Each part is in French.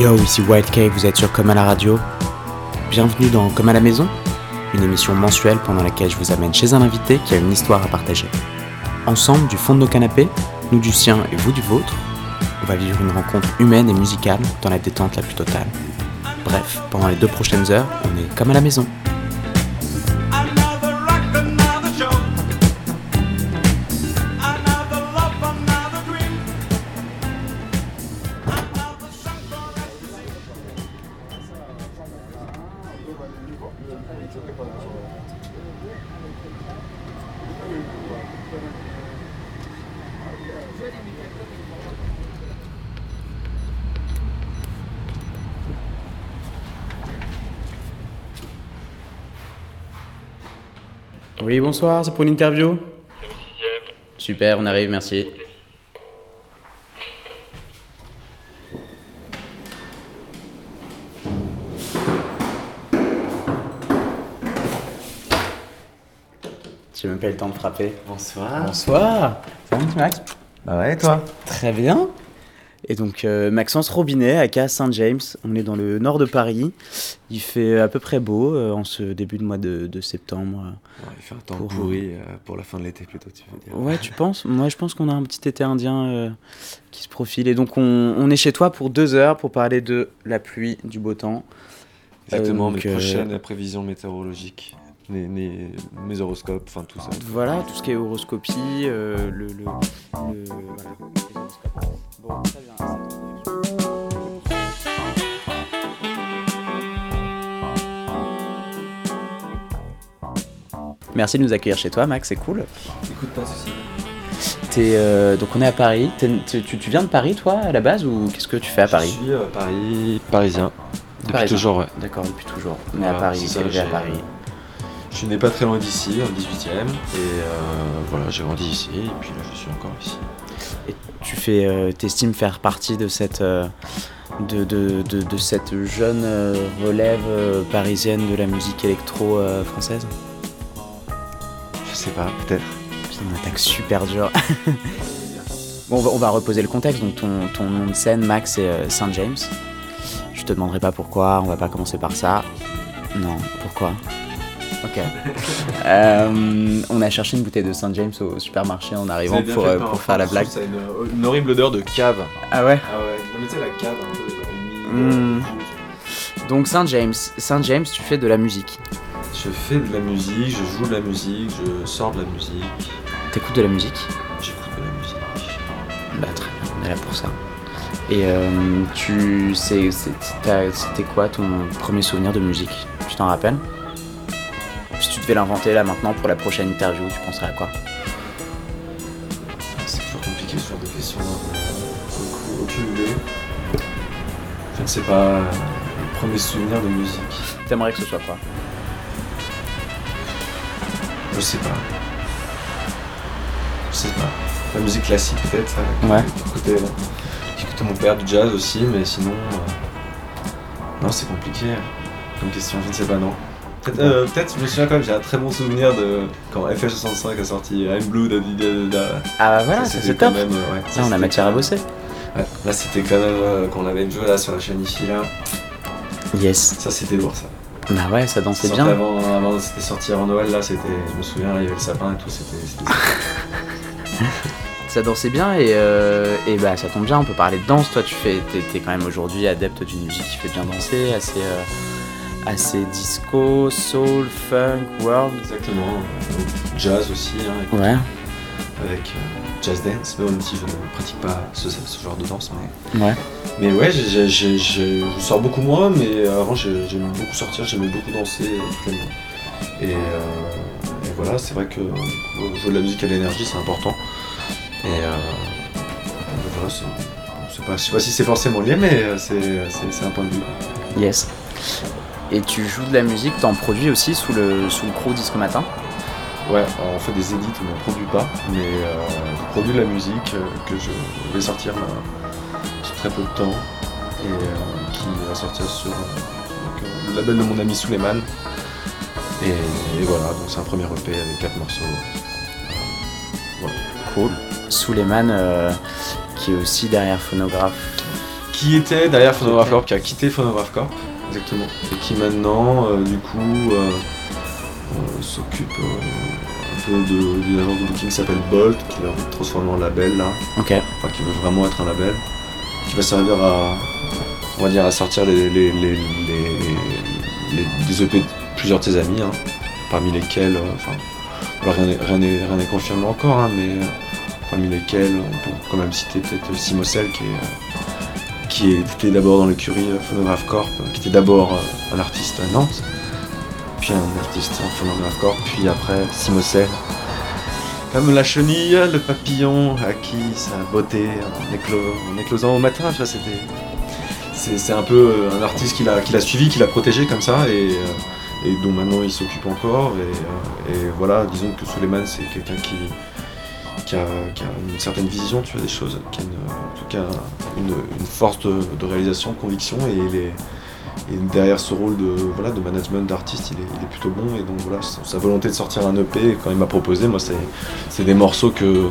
Yo, ici White Cake, vous êtes sur Comme à la radio. Bienvenue dans Comme à la maison, une émission mensuelle pendant laquelle je vous amène chez un invité qui a une histoire à partager. Ensemble, du fond de nos canapés, nous du sien et vous du vôtre, on va vivre une rencontre humaine et musicale dans la détente la plus totale. Bref, pendant les deux prochaines heures, on est comme à la maison. Bonsoir, c'est pour une interview Super, on arrive, merci. J'ai même pas eu le temps de frapper. Bonsoir. Bonsoir Ça va, Max? Bah ouais, toi? Très bien. Et donc euh, Maxence Robinet, aka Saint-James, on est dans le nord de Paris. Il fait à peu près beau euh, en ce début de mois de, de septembre. Il fait un temps Pour- pourri euh, pour la fin de l'été plutôt, tu veux dire. Ouais, tu penses? Moi, je pense qu'on a un petit été indien qui se profile. Et donc, on, on est chez toi pour deux heures pour parler de la pluie, du beau temps. Exactement, donc, mes prochaines prévisions météorologiques, mes, mes, mes horoscopes, enfin tout ça. Voilà, tout ce qui est horoscopie, le, le, le- Voilà. Bon, très bien. Merci de nous accueillir chez toi, Max, c'est cool. Écoute pas ceci. T'es, euh, donc on est à Paris. Tu, tu- tu viens de Paris, toi, à la base, ou qu'est-ce que tu fais à Paris? Je suis euh, Paris, parisien. Depuis Parisien. toujours, ouais. D'accord, depuis toujours. On est à Paris, c'est à Paris. Je suis né pas très loin d'ici, en 18ème, et euh, voilà, j'ai grandi ici, et puis là je suis encore ici. Tu fais, euh, t'estimes faire partie de cette, euh, de, de, de, de cette jeune euh, relève parisienne de la musique électro française? Je sais pas, peut-être. Putain, on attaque super dur. bon, on va, on va reposer le contexte. Donc, ton, ton nom de scène, Max, c'est Saint James. Je te demanderai pas pourquoi, on va pas commencer par ça. Non, pourquoi? Ok. Euh, on a cherché une bouteille de Saint James au supermarché en arrivant pour, euh, pour faire la blague. C'est une, une horrible odeur de cave. Ah ouais? Ah ouais, non mais tu sais la cave un peu Hmm. Donc Saint James, Saint James, tu fais de la musique. Je fais de la musique, je joue de la musique, je sors de la musique, T'écoutes de la musique? J'écoute de la musique. Bah très bien, on est là pour ça. Et euh, tu sais, c'était quoi ton premier souvenir de musique? Tu t'en rappelles? Si tu devais l'inventer là maintenant pour la prochaine interview, tu penserais à quoi C'est toujours compliqué ce genre de questions. euh, Aucune idée. Je ne sais pas. Le premier souvenir de musique. T'aimerais que ce soit quoi Je sais pas. Je sais pas. La musique classique peut-être. Ouais. euh, J'écoutais mon père du jazz aussi, mais sinon. euh, Non, c'est compliqué comme question. Je ne sais pas, non. Peut-être, euh, peut-être, je me souviens quand même, j'ai un très bon souvenir de quand FL65 a sorti I'm Blue Didier Dada. Ah bah voilà, ça c'était c'est top même, euh, ouais, Ça, on a matière à bosser. Ouais, là c'était quand même euh, qu'on avait joué là sur la chaîne IFI là. Yes. Ça c'était lourd ça. Bah ouais, ça dansait bien. Avant, avant c'était sorti avant Noël là, c'était. Je me souviens, il y avait le sapin et tout, c'était. Ça dansait bien et, euh, et bah ça tombe bien, on peut parler de danse. Toi, tu fais, t'es quand même aujourd'hui adepte d'une musique qui fait bien danser, assez, euh, assez disco, soul, funk, world. Exactement. euh, Jazz aussi, hein, avec, Ouais, avec, euh, jazz dance, même si je ne pratique pas ce, ce genre de danse. Mais, ouais. mais ouais, j'ai- j'ai- j'ai- je sors beaucoup moins, mais avant j'ai- j'aimais beaucoup sortir, j'aimais beaucoup danser. euh. Et, euh, et voilà, c'est vrai que euh, jouer de la musique à l'énergie c'est important. Et euh, voilà, c'est. pas- Je sais pas si c'est forcément lié, mais euh, c'est un point de vue. Yes. Et tu joues de la musique, t'en produis aussi sous le, sous le crew Disque Matin Ouais, on fait des édits, on n'en produit pas, mais euh, je produis de la musique euh, que je vais sortir euh, sous très peu de temps et euh, qui va sortir sur euh, donc, euh, le label de mon ami Suleiman. Et, et voilà, donc c'est un premier EP avec quatre morceaux. Cool. Suleiman, euh, qui est aussi derrière Phonographe qui était derrière Phonograph Corp, qui a quitté Phonograph Corp, exactement, et qui maintenant, euh, du coup, euh, euh, s'occupe un peu d'une agence de booking qui s'appelle Bolt, qui a envie de transformer en label là, Ok. enfin qui veut vraiment être un label, qui va servir à, on va dire, à sortir les, les, les, les- les- des EP de plusieurs de ses amis, hein, parmi lesquels, enfin, alors rien n'est- confirmé encore, hein, mais parmi lesquels on peut quand même citer peut-être Simocel qui est, qui était d'abord dans l'écurie euh, Phonograph Corp, euh, qui était d'abord euh, un artiste à Nantes, puis un artiste en Phonograph Corp, puis après Simocel. Comme la chenille, le papillon acquis sa beauté en, en éclosant au matin, tu. C'est un peu un artiste qu'il a, qu'il a suivi, qu'il a protégé comme ça, et, dont maintenant il s'occupe encore. Et, et voilà, disons que Suleiman, c'est quelqu'un qui, qui, a, une certaine vision, tu vois, des choses, qui a une- force de, réalisation, de conviction, et derrière ce rôle de, voilà, de management d'artiste, il est, plutôt bon. Et donc voilà, sa volonté de sortir un EP, quand il m'a proposé, moi, c'est des morceaux que,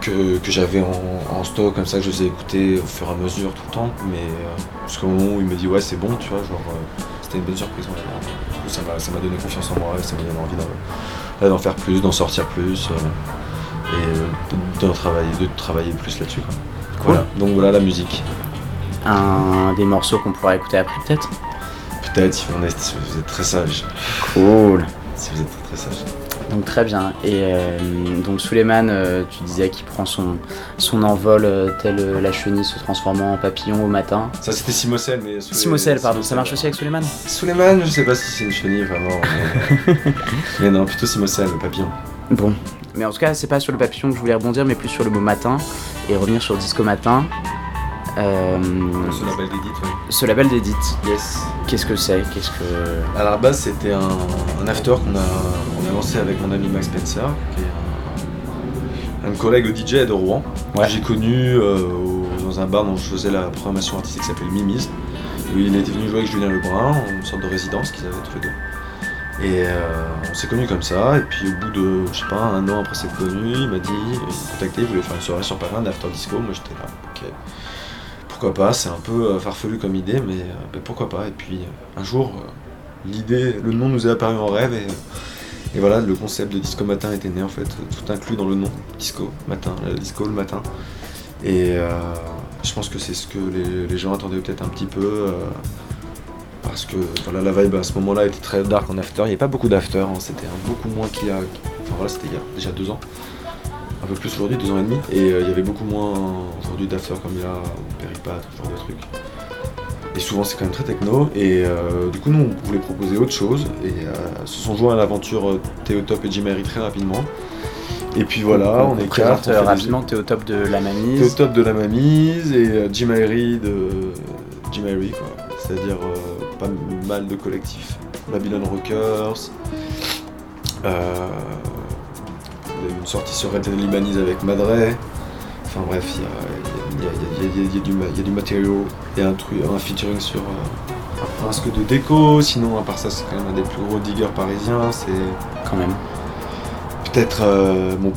que, j'avais en, stock, comme ça, que je les ai écoutés au fur et à mesure tout le temps. Mais euh, jusqu'au moment où il me dit, ouais, c'est bon, tu vois, genre, euh, c'était une bonne surprise. Du coup, ça m'a donné confiance en moi et ça m'a donné envie d'en faire plus, d'en sortir plus. euh, et euh, de, travailler, de travailler plus là-dessus. quoi. Voilà, donc voilà la musique. Un des morceaux qu'on pourra écouter après, peut-être? Peut-être si on est, si vous êtes très sage. Cool. Si vous êtes très, très sage. Donc très bien. Et euh, donc Suleiman, euh, tu disais qu'il prend son, son envol euh, tel euh, la chenille se transformant en papillon au matin. Ça c'était Simocel, mais pardon, ça marche aussi avec Suleiman? Suleiman, je sais pas si c'est une chenille vraiment. Mais, mais non, plutôt Simocel, le papillon. Bon. Mais en tout cas, c'est pas sur le papillon que je voulais rebondir, mais plus sur le mot matin et revenir sur Disco Matin. Euh, Ce label d'édite, oui. ce label d'Edith, Yes. qu'est-ce que c'est? Qu'est-ce que. À la base, c'était un, un after qu'on a, on a lancé avec mon ami Max Spencer, qui est un, un collègue DJ de Rouen, Ouais. que j'ai connu euh, dans un bar dont je faisais la programmation artistique qui s'appelle Mimise. il était venu jouer avec Julien Lebrun, en une sorte de résidence qu'ils avaient tous les deux. Et euh, on s'est connus comme ça, et puis au bout de, je sais pas, un an après s'être connus, il m'a dit, il m'a contacté, il voulait faire une soirée sur Paris, after disco, moi j'étais là, ok. Pourquoi pas, c'est un peu euh, farfelu comme idée, mais euh, ben, pourquoi pas. Et puis euh, un jour, euh, l'idée, le nom nous est apparu en rêve, et, voilà, le concept de Disco Matin était né en fait, tout inclus dans le nom, Disco Matin, disco le matin. Et euh, je pense que c'est ce que les, gens attendaient peut-être un petit peu. euh, parce que voilà, la vibe à ce moment-là était très dark en after. Il n'y avait pas beaucoup d'after, hein, c'était beaucoup moins qu'il y a. Enfin voilà, c'était il y a déjà deux ans. Un peu plus aujourd'hui, deux ans et demi. Et euh, il y avait beaucoup moins aujourd'hui d'after comme il y a Péripat, ce genre de trucs. Et souvent c'est quand même très techno. Et euh, du coup, nous on voulait proposer autre chose. Et euh, se sont joints à l'aventure Théotop et Jimmy très rapidement. Et puis voilà, on, est présente quatre. on des- rapidement, t'es au top de la mamise. top de la mamise et Jim Airy de Jim Airy quoi. C'est-à-dire pas mal de collectifs. Babylon Rockers. Euh, il y a eu une sortie sur Red Dead Libanese avec Madre. Enfin bref, il y a, du matériau. Il y a un, truc, un featuring sur euh, un disque de déco. Sinon, à part ça, c'est quand même un des plus gros diggers parisiens. C'est Quand même. peut-être euh, mon,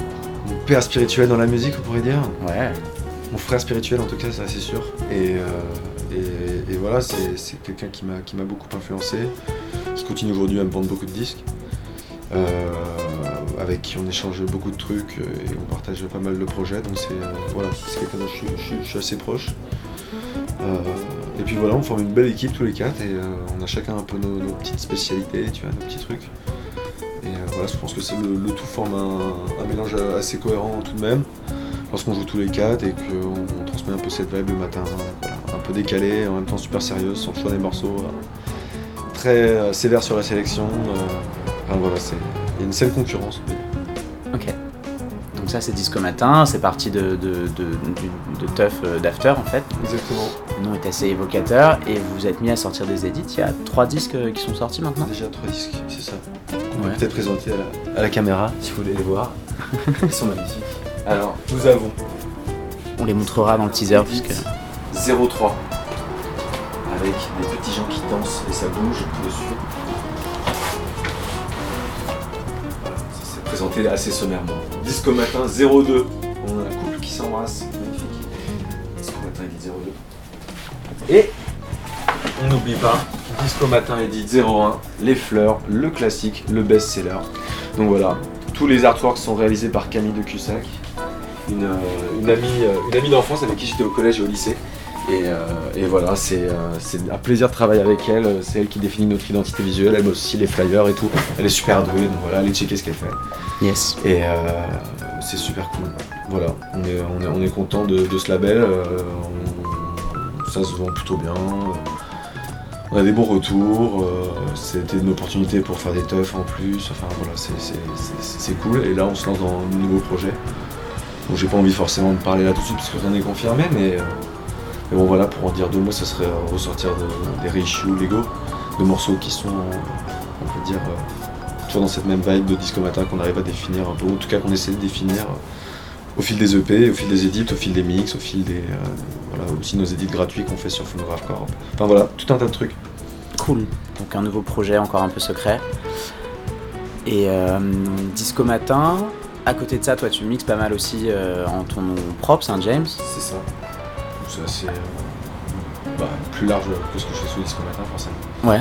mon père spirituel dans la musique, on pourrait dire. Ouais. Mon frère spirituel en tout cas, ça c'est sûr. Et, et, et voilà, c'est quelqu'un qui m'a beaucoup influencé, qui continue aujourd'hui à me vendre beaucoup de disques, euh, avec qui on échange beaucoup de trucs euh, et on partage pas mal de projets. Donc c'est euh, quelqu'un dont je je suis- assez proche. Et puis voilà, on forme une belle équipe tous les quatre et on a chacun un peu nos, petites spécialités, tu vois, nos petits trucs. Et voilà, je pense que c'est le, tout forme un, mélange assez cohérent tout de même lorsqu'on joue tous les quatre et qu'on on transmet un peu cette vibe le matin, un peu décalée, en même temps super sérieuse, le choix des morceaux, euh, très euh, sévère sur la sélection. euh, enfin voilà, c'est il y a une saine concurrence. Ok. Donc ça c'est Disco Matin, c'est parti de, de, de, euh, d'After en fait. Exactement. Le nom est assez évocateur et vous vous êtes mis à sortir des édits. Il y a trois disques qui sont sortis maintenant. Déjà trois disques, c'est ça. On Ouais. va peut-être présenter à la, à la caméra si vous voulez les voir. Ils sont magnifiques. Alors, nous avons On les montrera dans le teaser puisque 03 avec des petits gens qui dansent et ça bouge dessus. Ça s'est présenté assez sommairement. Disco matin 02, on a un couple qui s'embrasse, magnifique. Disco matin il est 02. Et on n'oublie pas, Disco Matin Edit 01, les fleurs, le classique, le best-seller. Donc voilà, tous les artworks sont réalisés par Camille de Cussac, une, euh, euh, une amie d'enfance avec qui j'étais au collège et au lycée. Et, euh, et voilà, c'est euh, c'est un plaisir de travailler avec elle. C'est elle qui définit notre identité visuelle. Elle bosse aussi les flyers et tout. Elle est super douée, donc voilà, allez checker ce qu'elle fait. Yes. Et euh, c'est super cool. Voilà, on est, on est, on est content de, de ce label. on- ça se vend plutôt bien. On a des bons retours. euh, C'était une opportunité pour faire des teufs en plus. Enfin voilà, c'est- cool. Et là, on se lance dans un nouveau projet. Donc j'ai pas envie forcément de parler là tout de suite parce que rien n'est confirmé, mais, euh, mais bon voilà, pour en dire deux mots, ça serait euh, ressortir de- des reissues Lego, de morceaux qui sont, euh, on peut dire, euh, toujours dans cette même vibe de disco matin qu'on arrive à définir un peu, ou en tout cas qu'on essaie de définir au fil des EP, au fil des edits, au fil des mix, au fil des. euh, voilà, aussi nos edits gratuits qu'on fait sur Phonograph Corp. Enfin voilà, tout un tas de trucs. Cool. Donc un nouveau projet encore un peu secret. Et euh, Disco Matin, à côté de ça, toi tu mixes pas mal aussi euh, en ton nom propre, Saint-James. C'est ça. Assez. euh, bah, plus large que ce que je fais sous disco matin, forcément. Ouais.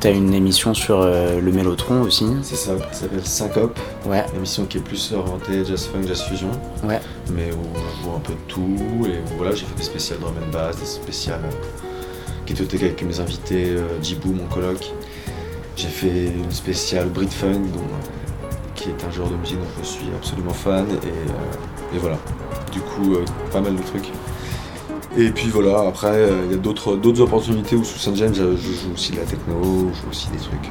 T'as une émission sur euh, le Mélotron aussi. C'est ça, ça s'appelle Syncope, Ouais. émission qui est plus orientée jazz funk, jazz fusion. Ouais. Mais où on voit un peu de tout. Et où, voilà, j'ai fait des spéciales drum and bass, des spéciales euh, qui étaient avec mes invités, euh, Jibou, mon coloc. J'ai fait une spéciale Brit Funk, qui est un genre de musique dont je suis absolument fan. Et, et voilà. Du coup, pas mal de trucs. Et puis voilà, après, euh, il y a d'autres d'autres opportunités où sous Saint James, euh, je joue aussi de la techno, je joue aussi des trucs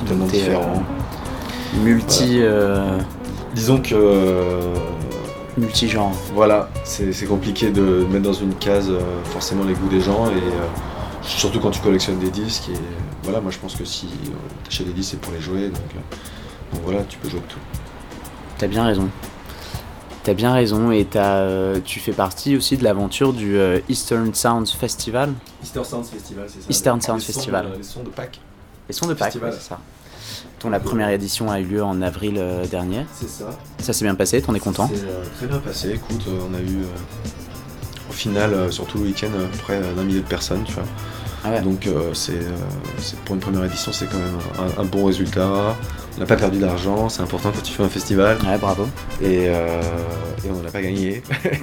totalement euh, différents. Multi, Disons que multi-genre. voilà, c'est c'est compliqué de mettre dans une case forcément les goûts des gens et surtout quand tu collectionnes des disques. Et voilà, moi je pense que si t'achètes des disques, c'est pour les jouer. Donc, donc voilà, tu peux jouer de tout. T'as bien raison. T'as bien raison et euh, tu fais partie aussi de l'aventure du euh, Eastern Sounds Festival. Eastern Sounds Festival, c'est ça. Eastern Sounds sons Festival. de- les sons de Pâques. Les sons de Pâques, ouais, c'est ça. Dont la première édition a eu lieu en avril euh, dernier. C'est ça. Ça s'est bien passé, t'en es content? C'est euh, très bien passé. Écoute, euh, on a eu euh, au final, euh, surtout le week-end, euh, près d'un millier de personnes, tu vois. Ah ouais. Donc euh, c'est, euh, c'est- pour une première édition, c'est quand même un, un bon résultat. On n'a pas perdu d'argent, c'est important quand tu fais un festival. Ouais, bravo. Et, euh, et on n'a pas gagné.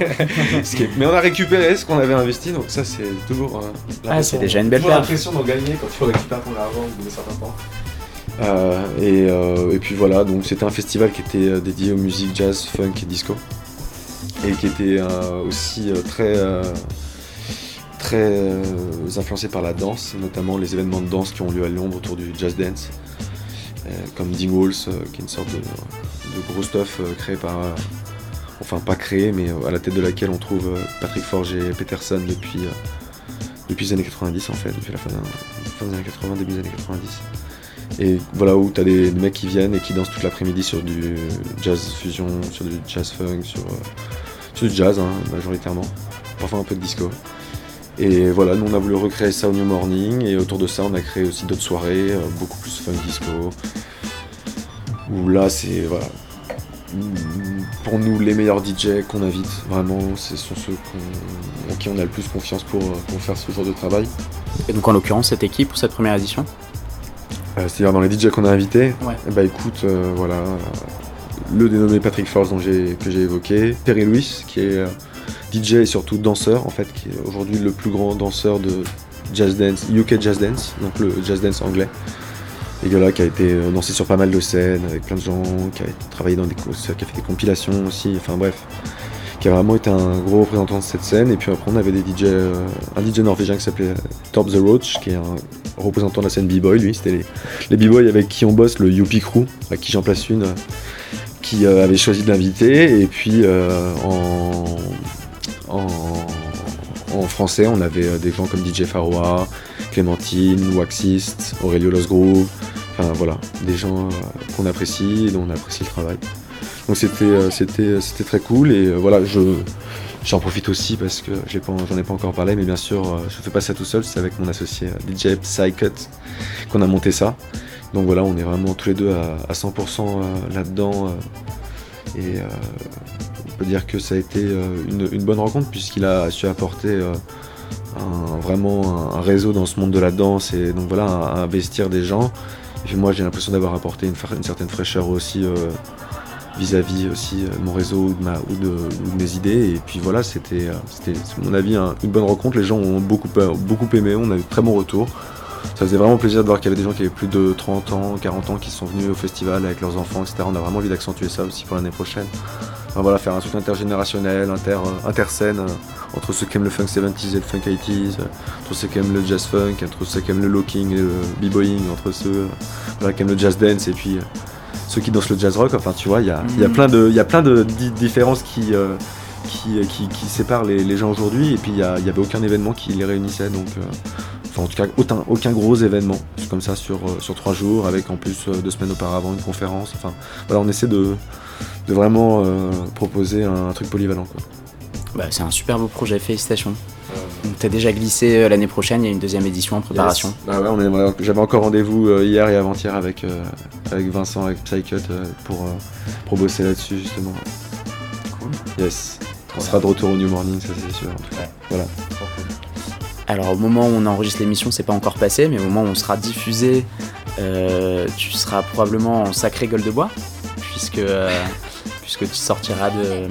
Ce qui est- Mais on a récupéré ce qu'on avait investi, donc ça c'est toujours. l'impression- c'est déjà une belle perf. l'impression d'en gagner quand tu récupères ton argent au bout de certains temps. Euh, et, euh, et puis voilà, donc c'était un festival qui était dédié aux musiques jazz, funk et disco. Et qui était euh, aussi très, très euh, influencé par la danse, notamment les événements de danse qui ont lieu à Londres autour du jazz dance. Euh, comme Ding Walls, euh, qui est une sorte de, gros stuff créé par. enfin, pas créé, mais à la tête de laquelle on trouve Patrick Forge et Peterson depuis, depuis les années 90, en fait, depuis la fin, des années 80, début des années 90. Et voilà où t'as des mecs qui viennent et qui dansent toute l'après-midi sur du jazz fusion, sur du jazz funk, sur, sur du jazz hein, majoritairement, parfois un peu de disco. Et voilà, nous on a voulu recréer ça au New Morning et autour de ça on a créé aussi d'autres soirées, euh, beaucoup plus funk disco. Où là c'est voilà. Mm, Pour nous les meilleurs DJ qu'on invite, vraiment, ce sont ceux en qui on a le plus confiance pour, euh, pour faire ce genre de travail. Et donc en l'occurrence, cette équipe pour cette première édition? Euh, C'est-à-dire dans les DJ qu'on a invités, Ouais. bah écoute, euh, voilà, le dénommé Patrick Force dont que j'ai évoqué, Terry Lewis qui est euh, DJ et surtout danseur en fait, qui est aujourd'hui le plus grand danseur de jazz dance, UK jazz dance, donc le jazz dance anglais. Et voilà, qui a été euh, dansé sur pas mal de scènes avec plein de gens, qui a travaillé dans des co- qui a fait des compilations aussi, enfin bref, qui a vraiment été un gros représentant de cette scène. Et puis après on avait des DJ, euh, un DJ norvégien qui s'appelait Torp the Roach, qui est un représentant de la scène b-boy, lui, c'était les, les b-boys avec qui on bosse, le Youpi Crew, à qui j'en place une, euh, qui avait choisi de l'inviter. Et puis en, en, français, on avait euh, des gens comme DJ Faroa, Clémentine, Waxist, Aurelio Los Groove, enfin voilà, des gens euh, qu'on apprécie et dont on apprécie le travail. Donc c'était euh, très cool et voilà, je J'en profite aussi parce que j'en ai pas encore parlé, mais bien sûr, je fais pas ça tout seul, c'est avec mon associé DJ Psycut qu'on a monté ça. Donc voilà, on est vraiment tous les deux à, à 100% euh, là-dedans. et peut dire que ça a été euh, une, bonne rencontre puisqu'il a su apporter euh, vraiment un, réseau dans ce monde de la danse et donc voilà, investir des gens. Et puis moi, j'ai l'impression d'avoir apporté une, certaine fraîcheur aussi euh, vis-à-vis aussi euh, de mon réseau ou de, mes idées. Et puis voilà, c'était, mon avis, un- une bonne rencontre. Les gens ont beaucoup, beaucoup aimé, on a eu très bons retours. Ça faisait vraiment plaisir de voir qu'il y avait des gens qui avaient plus de 30 ans, 40 ans qui sont venus au festival avec leurs enfants, etc. On a vraiment envie d'accentuer ça aussi pour l'année prochaine. Enfin, voilà, faire un truc intergénérationnel, inter, interscène, euh, entre ceux qui aiment le funk 70s et le funk 80s, euh, entre ceux qui aiment le jazz funk, entre ceux qui aiment le locking et le b-boying, entre ceux euh, voilà, qui aiment le jazz dance et puis ceux qui dansent le jazz rock. Enfin, tu vois, il y a, il y a plein de, y a plein de di- différences qui, euh, qui, qui, qui séparent les, les gens aujourd'hui. Et puis, il y a- il y avait aucun événement qui les réunissait. Donc, euh, enfin, en tout cas, aucun, aucun gros événement comme ça sur, sur trois jours, avec en plus deux semaines auparavant une conférence. Enfin, voilà, on essaie de, de vraiment euh, proposer un, truc polyvalent. Quoi. Bah, c'est un super beau projet, félicitations. Donc, t'as déjà glissé euh, l'année prochaine, il y a une deuxième édition en préparation. Yes. Bah ouais, J'avais encore rendez-vous euh, hier et avant-hier avec, euh, avec Vincent, avec Psycut, euh, pour, euh, pour bosser là-dessus justement. Cool. Yes. On sera de retour au New Morning, ça c'est sûr. en tout cas. Ouais. Voilà. Alors au moment où on enregistre l'émission, c'est pas encore passé, mais au moment où on sera diffusé, euh, tu seras probablement en sacré gueule de bois, puisque, euh, puisque tu sortiras de,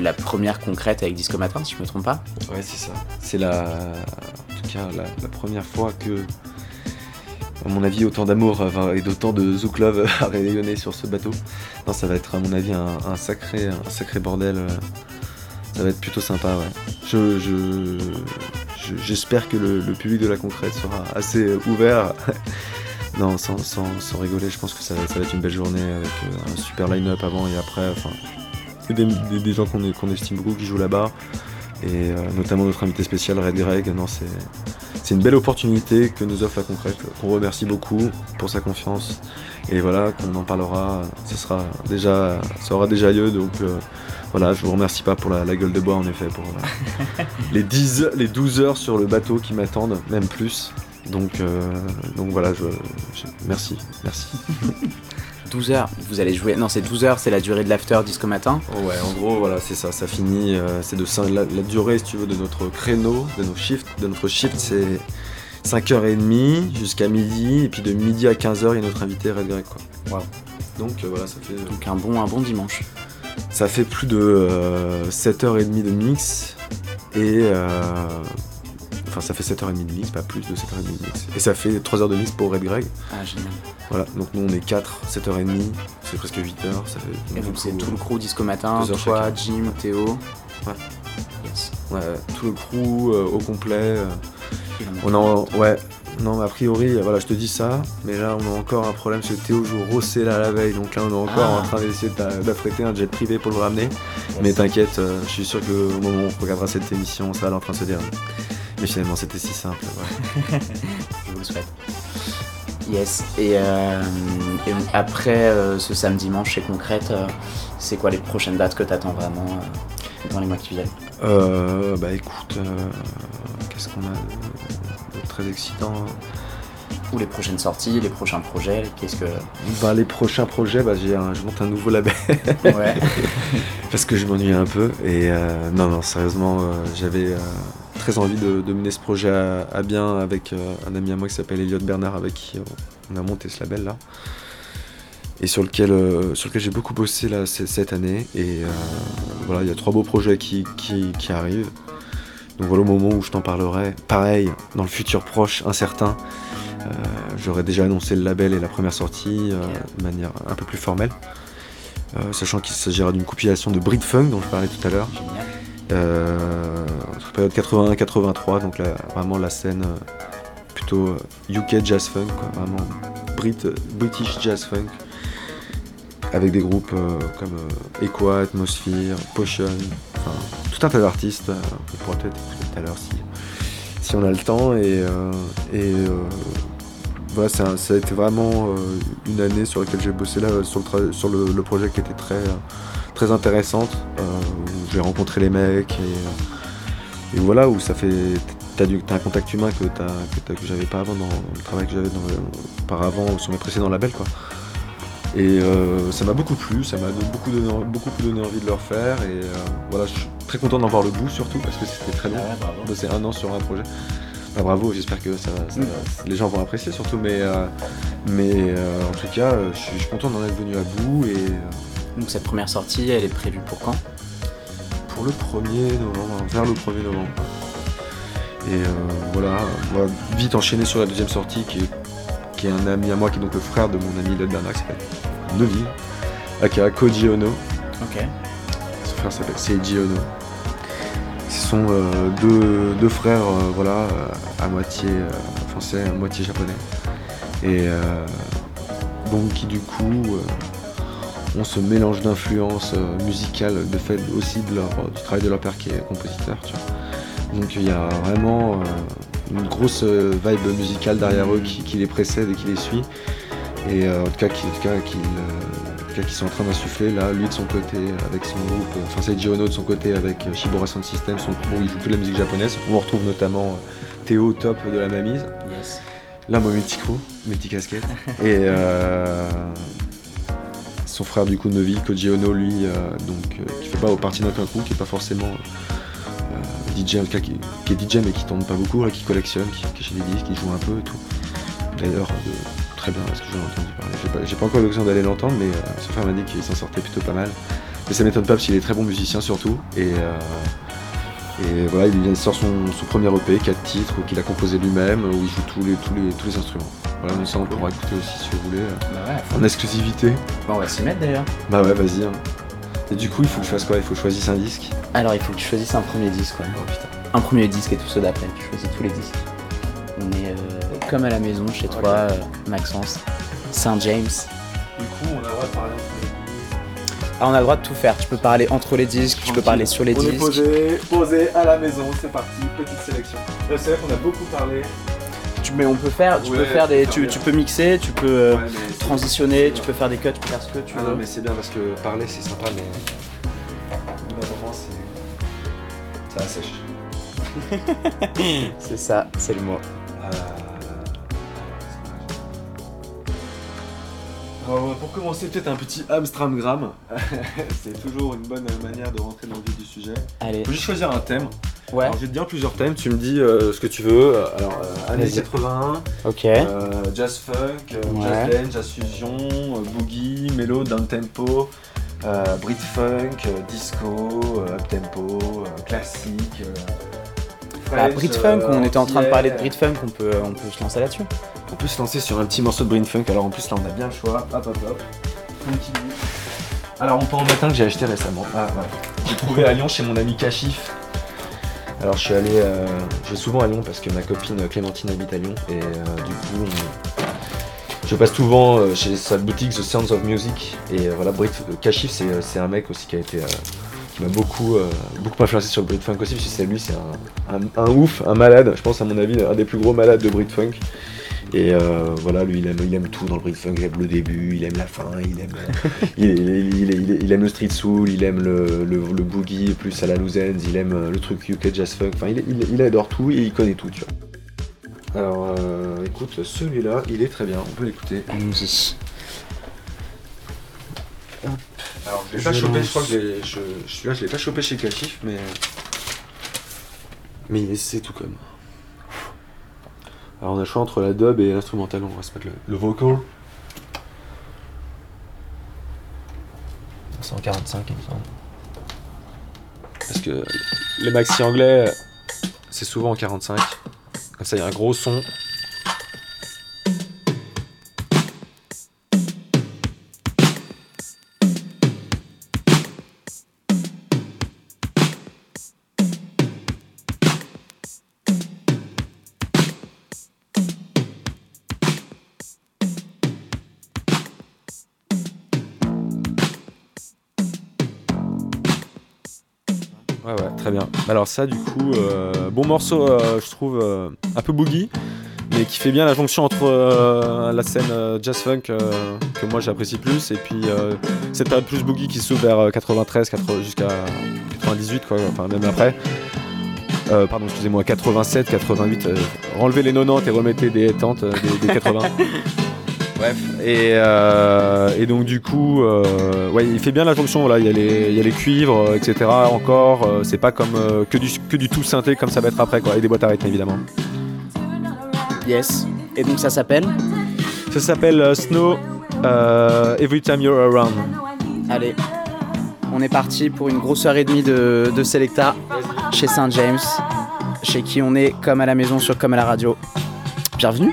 la première concrète avec Disco Matin, si je me trompe pas. Ouais, c'est ça. C'est la, en tout cas, la, première fois que, à mon avis, autant d'amour et d'autant de Zouk Love a rayonné sur ce bateau. Non, ça va être, à mon avis, un, sacré, sacré bordel. Ça va être plutôt sympa, j'espère que le, public de la concrète sera assez ouvert. Non, sans, sans, sans rigoler, je pense que ça, va- ça va être une belle journée avec euh, un super line-up avant et après. Enfin, des, des- des gens qu'on est- qu'on estime beaucoup qui jouent là-bas et euh, notamment notre invité spécial Red Greg. Non, c'est une belle opportunité que nous offre la concrète, qu'on remercie beaucoup pour sa confiance et voilà qu'on en parlera. Ce sera déjà, ça aura déjà lieu donc. euh, voilà, je vous remercie pas pour la, la gueule de bois en effet, pour euh, les, 10, les 12 heures sur le bateau qui m'attendent, même plus. Donc, euh, donc voilà, je, je- merci, merci. 12 heures, vous allez jouer. Non, c'est 12 heures, c'est la durée de l'after Disco Matin. Ouais, en gros, voilà, c'est ça, ça finit. euh, c'est de la, la durée, si tu veux, de notre créneau, de nos shifts, de notre shift, c'est 5h30 jusqu'à midi, et puis de midi à 15h, il y a notre invité Red Greg, quoi. Wow. Donc euh, voilà, ça fait, Donc un bon, un bon dimanche. ça fait plus de euh, 7h30 de mix, et. Enfin, ça fait 7h30 de mix, pas plus de 7h30 de mix. Et ça fait 3 heures de mix pour Red Greg. Ah, génial. Voilà, donc nous on est 4, 7h30, c'est presque 8h. Ça fait, Et donc c'est tout le crew Disco Matin, toi, chacun. Jim, Théo. Ouais. Yes. Ouais, tout le crew euh, au complet. euh, Et On a, en- ouais, non, mais a priori, voilà, je te dis ça, mais là, on a encore un problème parce que Théo joue Rossé là la veille, donc là, on est encore Ah. en train d'essayer d'a- d'affréter un jet privé pour le ramener. Mais t'inquiète, euh, je suis sûr qu'au moment où on regardera cette émission, ça va aller en train de se dire. Mais finalement, c'était si simple. ouais. Je vous le souhaite. Yes. Et, euh, et après euh, ce samedi dimanche chez Concrète, euh, c'est quoi les prochaines dates que t'attends vraiment euh, dans les mois qui viennent? Euh, bah écoute, euh, qu'est-ce qu'on a de, très excitant? Ou les prochaines sorties, les prochains projets Qu'est-ce que. bah, Les prochains projets, bah, j'ai un- je monte un nouveau label. Ouais. parce que je m'ennuie un peu. Et euh, non, non, sérieusement, euh, j'avais euh, très envie de, de mener ce projet à, à bien avec euh, un ami à moi qui s'appelle Elliot Bernard, avec qui on a monté ce label là. Et sur lequel, euh, sur lequel j'ai beaucoup bossé là, cette année. Et euh, voilà, il y a trois beaux projets qui, qui, qui arrivent. Donc voilà, au moment où je t'en parlerai, pareil, dans le futur proche, incertain, euh, j'aurai déjà annoncé le label et la première sortie de manière un peu plus formelle. Sachant qu'il s'agira d'une compilation de Brit Funk dont je parlais tout à l'heure, entre période 81-83, donc là, vraiment la scène euh, plutôt euh, UK jazz funk, vraiment Brit, British jazz funk, avec des groupes euh, comme euh, Equa, Atmosphere, Potion, tout un tas d'artistes, euh, on pourra peut-être tout à l'heure si, si on a le temps, et, euh, euh, voilà, ça a été vraiment euh, une année sur laquelle j'ai bossé là, euh, sur le, sur le, projet qui était très, euh, très intéressante, euh, où j'ai rencontré les mecs, et, euh, et voilà, où ça fait. T'as un contact humain que, j'avais pas avant dans le travail que j'avais auparavant sur mes précédents labels, quoi. Et euh, ça m'a beaucoup plu, ça m'a beaucoup donné, beaucoup donné envie de le refaire. Et euh, voilà, je suis très content d'en voir le bout surtout parce que c'était très long. Ah ouais, bravo. bosser un an sur un projet. Bah, bravo, j'espère que ça, ça- Mm. les gens vont apprécier surtout. Mais, euh, mais en tout cas, je suis, je suis content d'en être venu à bout. Et Donc cette première sortie, elle est prévue pour quand? Pour le 1er novembre, vers le 1er novembre. Et euh, voilà, on va vite enchaîner sur la deuxième sortie qui est, qui est un ami à moi, qui est donc le frère de mon ami Led Bernard, qui s'appelle Novi, aka Koji Ono. Ok. Son frère s'appelle Seiji Ono. Ce sont euh, deux, deux frères euh, voilà, à moitié français, à moitié japonais. Et euh, donc qui du coup ont ce mélange d'influences euh, musicales de fait aussi de leur, du travail de leur père qui est compositeur. tu vois. Donc il y a vraiment euh, une grosse euh, vibe musicale derrière eux qui, qui les précède et qui les suit. Et euh, en tout cas, qui, en tout cas, qui, euh, sont en train d'insuffler là, lui de son côté avec son groupe, euh, enfin Seiji Ono de son côté avec euh, Shibora Sound System, son groupe où il joue toute la musique japonaise. On retrouve notamment euh, Théo top de la Mamise, Yes. là moi multi-crew, multi-casquette. et euh, son frère du coup Novi, Koji Ono lui, euh, donc, euh, qui fait pas partie d'un coup, qui est pas forcément euh, DJ, en tout cas, qui, est DJ mais qui tourne pas beaucoup, là, qui collectionne, qui, qui des disques, qui joue un peu et tout. D'ailleurs, de- très bien, parce que j'en entendu parler. J'ai pas, pas encore l'occasion d'aller l'entendre, mais euh, son frère m'a dit qu'il s'en sortait plutôt pas mal. Mais ça m'étonne pas parce qu'il est très bon musicien surtout. Et, euh, voilà, il sort son, premier EP, 4 titres, qu'il a composé lui-même, où il joue tous les instruments. Voilà, donc ça on pourra écouter aussi si vous voulez, Bah ouais, en exclusivité. Bon, on va s'y mettre d'ailleurs. Bah ouais, vas-y. hein. Et du coup, il faut que je fasse quoi? Il faut que je choisisse un disque? Alors il faut que tu choisisses un premier disque. Ouais. Oh putain. Un premier disque et tout ceux d'après. Tu choisis tous les disques. On est euh, comme à la maison chez toi, euh, Maxence. Saint James. Du coup, on a le droit de parler Ah, on a le droit de tout faire. Tu peux parler entre les disques, tu peux parler sur les on disques. est posé, posé à la maison, c'est parti, petite sélection. C'est vrai qu'on a beaucoup parlé. Tu- mais on peut faire, tu Ouais, peux faire des, tu, peux mixer, tu peux euh, Ouais, mais c'est- transitionner, tu peux faire des cuts, tu peux faire ce que tu Ah veux. non, mais c'est bien parce que parler c'est sympa, mais. C'est. Ça sèche. C'est ça, c'est le mot. Euh, Alors, pour commencer, peut-être un petit Amstramgram. c'est toujours une bonne manière de rentrer dans le vif du sujet. Allez. Faut juste choisir un thème. Ouais. Alors, je vais te dire plusieurs thèmes. Tu me dis euh, ce que tu veux. Alors, euh, années Vas-y. 81, Ok. euh, jazz funk, Ouais. jazz dance, jazz fusion, boogie, mélo, down tempo, Brit funk, disco, up tempo, classique. French, Brit Funk, on était en train de parler de. Brit Funk, on peut, on peut se lancer là-dessus. On peut se lancer sur un petit morceau de Brain Funk. Alors en plus là on a bien le choix. Hop hop hop. Continue. Alors on en mettre un que j'ai acheté récemment. Ah ouais. J'ai trouvé à Lyon chez mon ami Kashif. Alors je suis allé, euh, je vais souvent à Lyon parce que ma copine Clémentine habite à Lyon et euh, du coup je passe souvent euh, chez sa boutique The Sounds of Music et euh, voilà Brit euh, Kashif c'est, euh, un mec aussi qui a été euh, qui m'a beaucoup euh, beaucoup influencé sur le Brit Funk aussi parce que c'est lui c'est un, un ouf, un malade, je pense à mon avis un des plus gros malades de Brit Funk. Et euh, voilà, lui, il aime, il aime tout dans le Brit Funk. Il aime le début, il aime la fin, il aime, il, il- il- il- il aime le street soul, il aime le, le, le boogie plus à la loose ends, il aime euh, le truc UK jazz funk. Enfin, il, il, il adore tout et il connaît tout, tu vois. Alors, euh, écoute, celui-là, il est très bien. On peut l'écouter. Alors, je l'ai Je pas chopé. Je crois que je, je, celui-là, je l'ai pas chopé chez Kashif, mais mais c'est tout comme. Alors, on a le choix entre la dub et l'instrumental. On va se mettre le, le vocal. C'est en 45, il me semble. Parce que les maxi anglais, c'est souvent en 45. Comme ça, il y a un gros son. Alors ça, du coup, euh, bon morceau, euh, je trouve, euh, un peu boogie, mais qui fait bien la jonction entre la scène jazz funk que moi j'apprécie plus, et puis cette période plus boogie qui s'ouvre vers euh, 93, 80 jusqu'à 98, quoi, enfin même après. Pardon, excusez-moi, 87, 88. euh, enlevez les 90 et remettez des 80, euh, des, des 80. Bref, et, euh, et donc du coup, euh, ouais, il fait bien la jonction. Voilà, il y a les, il y a les cuivres, euh, etc. Encore, euh, c'est pas comme que du que du tout synthé comme ça va être après, quoi, et des boîtes à rythme évidemment. Yes. Et donc ça s'appelle Ça s'appelle Snow Every Time You're Around. Allez, on est parti pour une grosse heure et demie de, de Selecta chez Saint James, chez qui on est comme à la maison sur Comme à la radio. Bienvenue.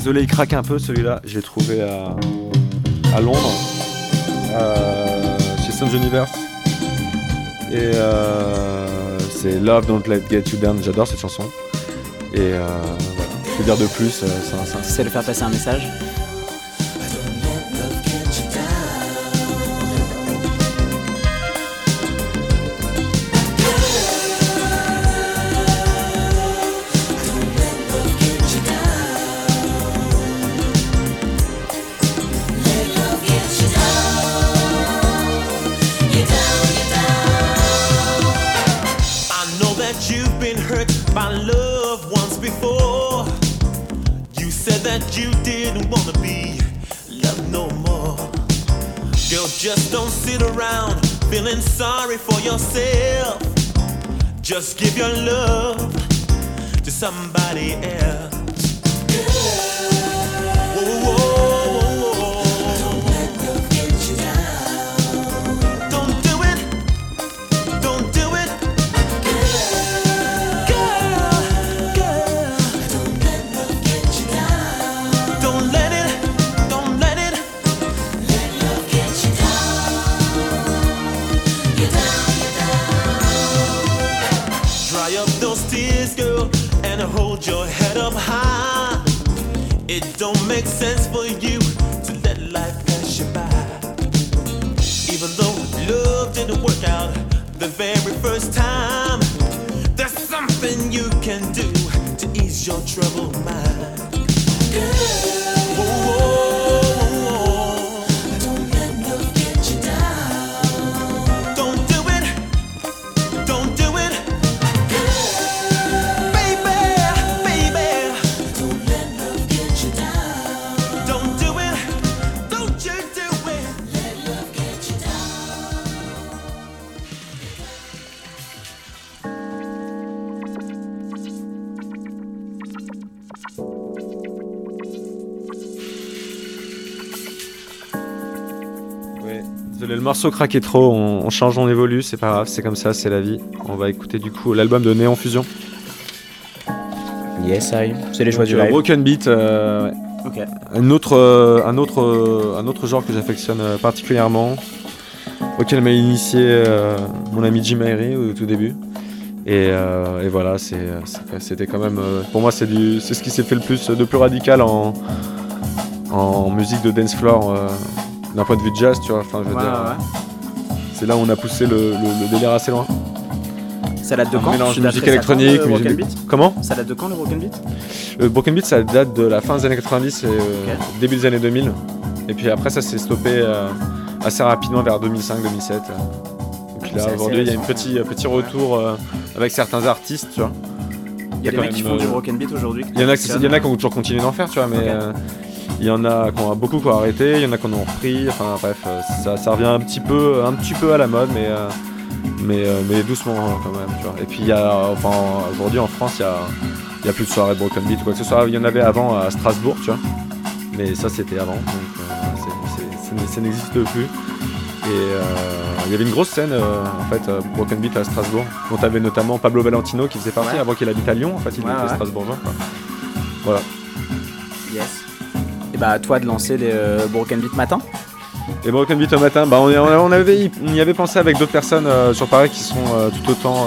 Désolé, il craque un peu celui-là. Je l'ai trouvé à, Londres, euh, chez Sound Universe. Et euh, c'est Love Don't Let Get You Down. J'adore cette chanson. Et euh, voilà. Que dire de plus euh, c'est un- de faire passer un message. Give your love to somebody else. Morceau craquait trop. On, on change, on évolue. C'est pas grave, c'est comme ça, c'est la vie. On va écouter du coup l'album de Néon Fusion. Yes, I. C'est les choix du live. Broken Beat, euh, ouais. Ok. un autre, euh, un autre, euh, un autre genre que j'affectionne particulièrement, auquel m'a initié mon ami Jim Ayre au tout début. Et, et voilà, c'était quand même, pour moi, c'est du, c'est ce qui s'est fait le plus, de plus radical en, en musique de dance floor, d'un point de vue jazz, tu vois. Enfin, je veux Ouais, dire, ouais. c'est là où on a poussé le, le- le délire assez loin. Ça date de Un quand mélange de musique électronique, musique- Beat Comment Ça date de quand le Broken Beat Le Broken Beat, ça date de la fin des années 90 et euh, début des années 2000. Et puis après, ça s'est stoppé euh, assez rapidement vers 2005-2007. Et puis Ah, là, c'est aujourd'hui, il y a un petit, retour euh, avec certains artistes, tu vois. Il y a des mecs qui font du euh, Broken Beat aujourd'hui. Il y en a qui, a ont toujours continué d'en faire, tu vois, mais. Il y en a qui ont beaucoup qui ont arrêté, il y en a qui en ont repris. Enfin bref, euh, ça, ça revient un petit peu, un petit peu à la mode, mais euh, mais, euh, mais doucement euh, quand même, tu vois. Et puis il y a, enfin aujourd'hui en France, il y a, il y a plus de soirées de Broken Beat ou quoi que ce soit. Il y en avait avant à Strasbourg, tu vois, mais ça c'était avant, donc ça n'existe plus. Et euh, il y avait une grosse scène euh, en fait euh, Broken Beat à Strasbourg, dont tu avais notamment Pablo Valentino qui faisait partie Ouais. avant qu'il habite à Lyon. En fait, il Ouais, était ouais. strasbourgeois. quoi. Voilà. Bah, à toi de lancer les euh, Broken Beat matin. Et Broken Beat au matin, bah on, on avait, on y avait pensé avec d'autres personnes euh, sur Paris qui sont euh, tout autant,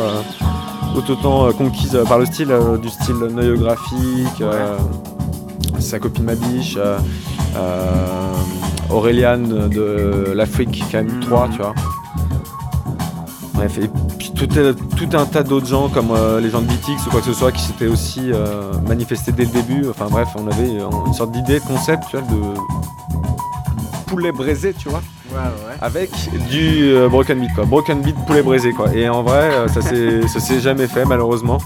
tout autant conquises euh, par le style, du style noyographique, euh, sa copine Mabiche, euh, Auréliane de l'Afrique KM3, tu vois. Bref, et tout, un tas d'autres gens comme euh, les gens de BTX ou quoi que ce soit qui s'étaient aussi euh, manifestés dès le début. Enfin bref, on avait euh, une sorte d'idée, de concept, tu vois, de poulet braisé, tu vois Ouais, ouais. avec du euh, broken beat quoi broken beat poulet braisé quoi et en vrai ça s'est jamais fait malheureusement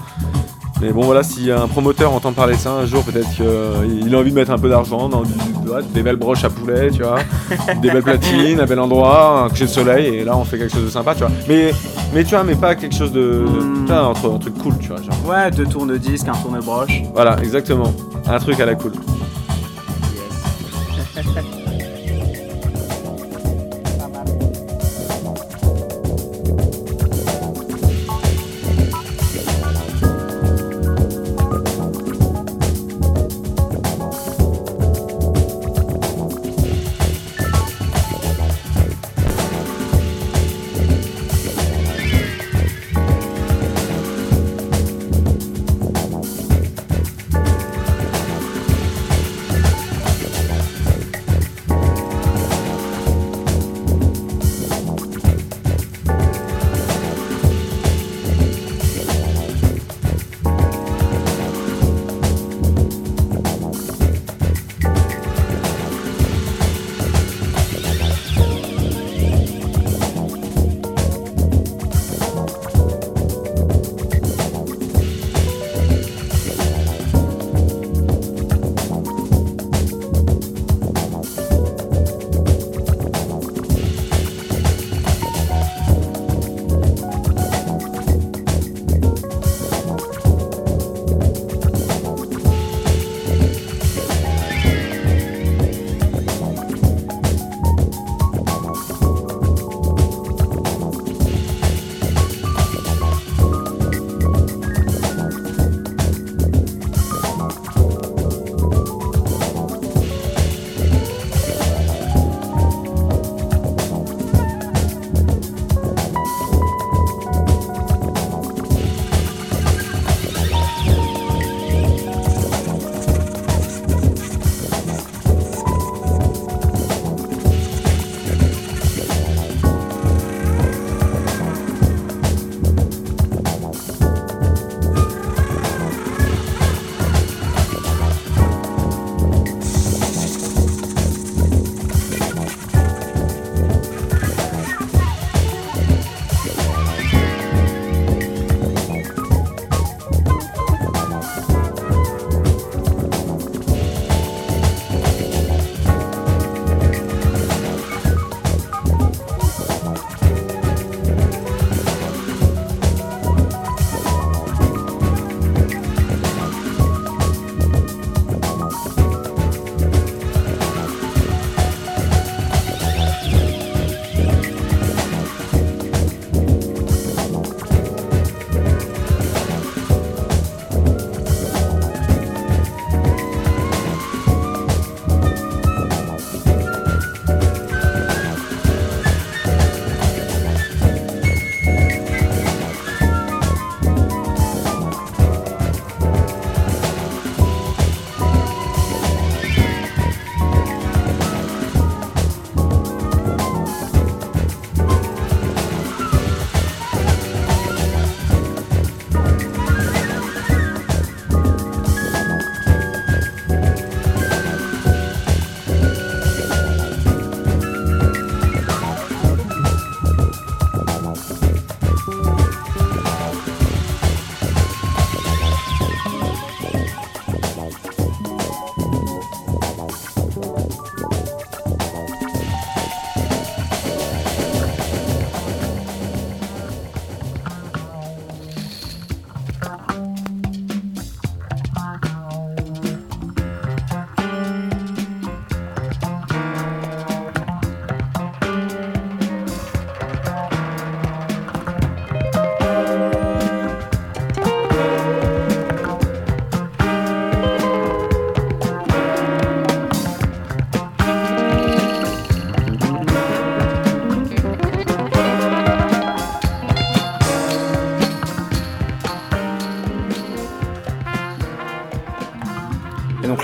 mais bon voilà si un promoteur entend parler de ça un jour peut-être qu'il a envie de mettre un peu d'argent dans du- des belles broches à poulet tu vois des belles platines un bel endroit un coucher de soleil et là on fait quelque chose de sympa tu vois mais mais tu vois mais pas quelque chose de, de- Mm. putain, un, truc- un truc cool tu vois genre. Ouais, deux tourne-disques, un tourne-broche. voilà exactement un truc à la cool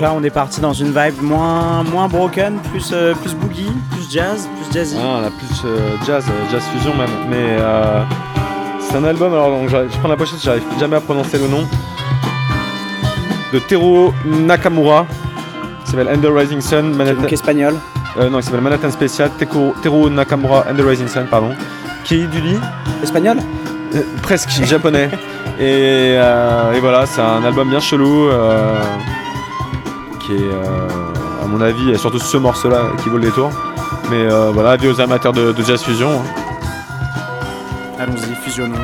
là, on est parti dans une vibe moins, moins broken, plus, euh, plus boogie, plus jazz, plus jazzy. Ah, on a plus euh, jazz, euh, jazz fusion même. Mais c'est un album, alors donc, je prends la pochette, j'arrive jamais à prononcer le nom. De Teruo Nakamura. Il s'appelle Under Rising Sun. Manhattan- Donc espagnol. non, il s'appelle Manhattan Special. Teruo, Teruo Nakamura Under Rising Sun, pardon. Qui du lit Espagnol Euh, presque japonais. Et, euh, et voilà, c'est un album bien chelou euh, qui est, euh, à mon avis, surtout ce morceau-là qui vaut le détour. Mais euh, voilà, avis aux amateurs de, de jazz fusion. hein. Allons-y, fusionnons.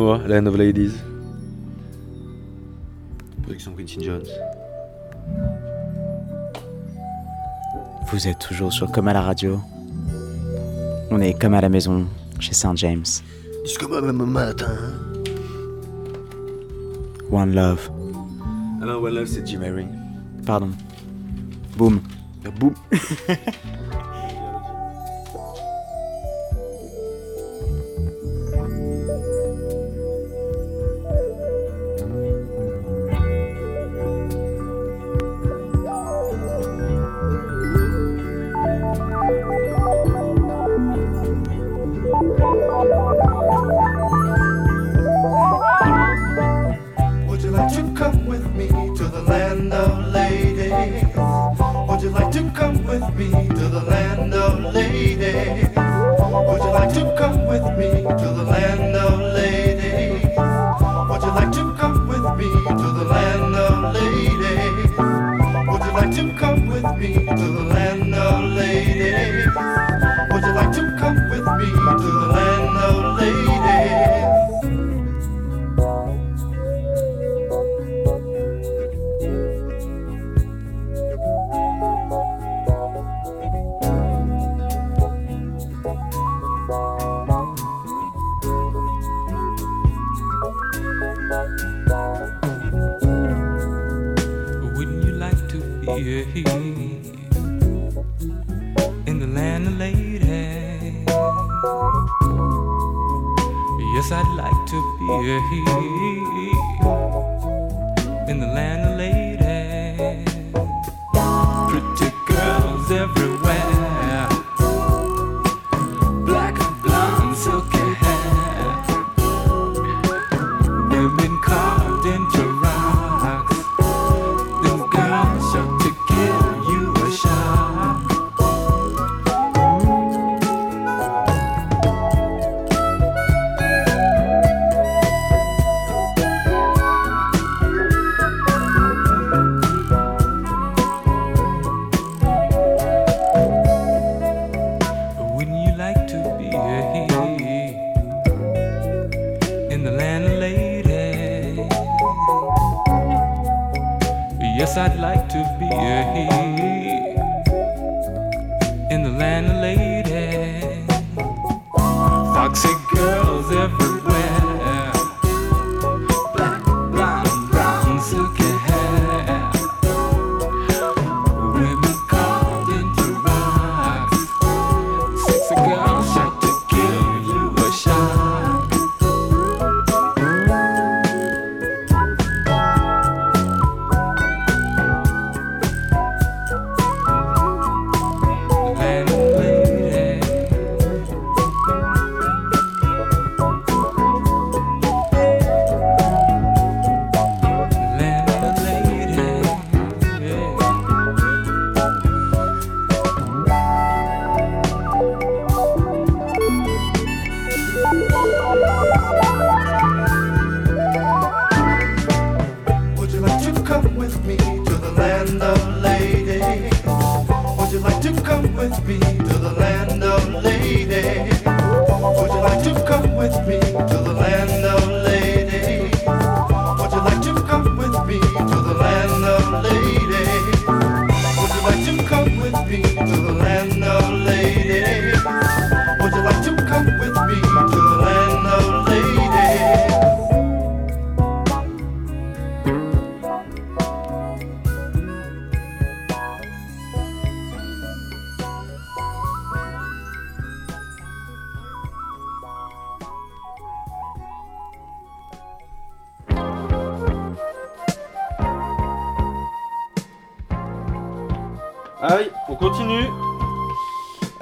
On revient dans la MOA, Land of Ladies. Production Quincy Jones. Vous êtes toujours sur Comme à la radio. On est comme à la maison, chez Saint James. Jusqu'au même matin. One Love. Ah non, One Love, c'est Jim Herring. Pardon. Boom. Boum. Would in the land of lady. Yes, I'd like to be in the land of lady.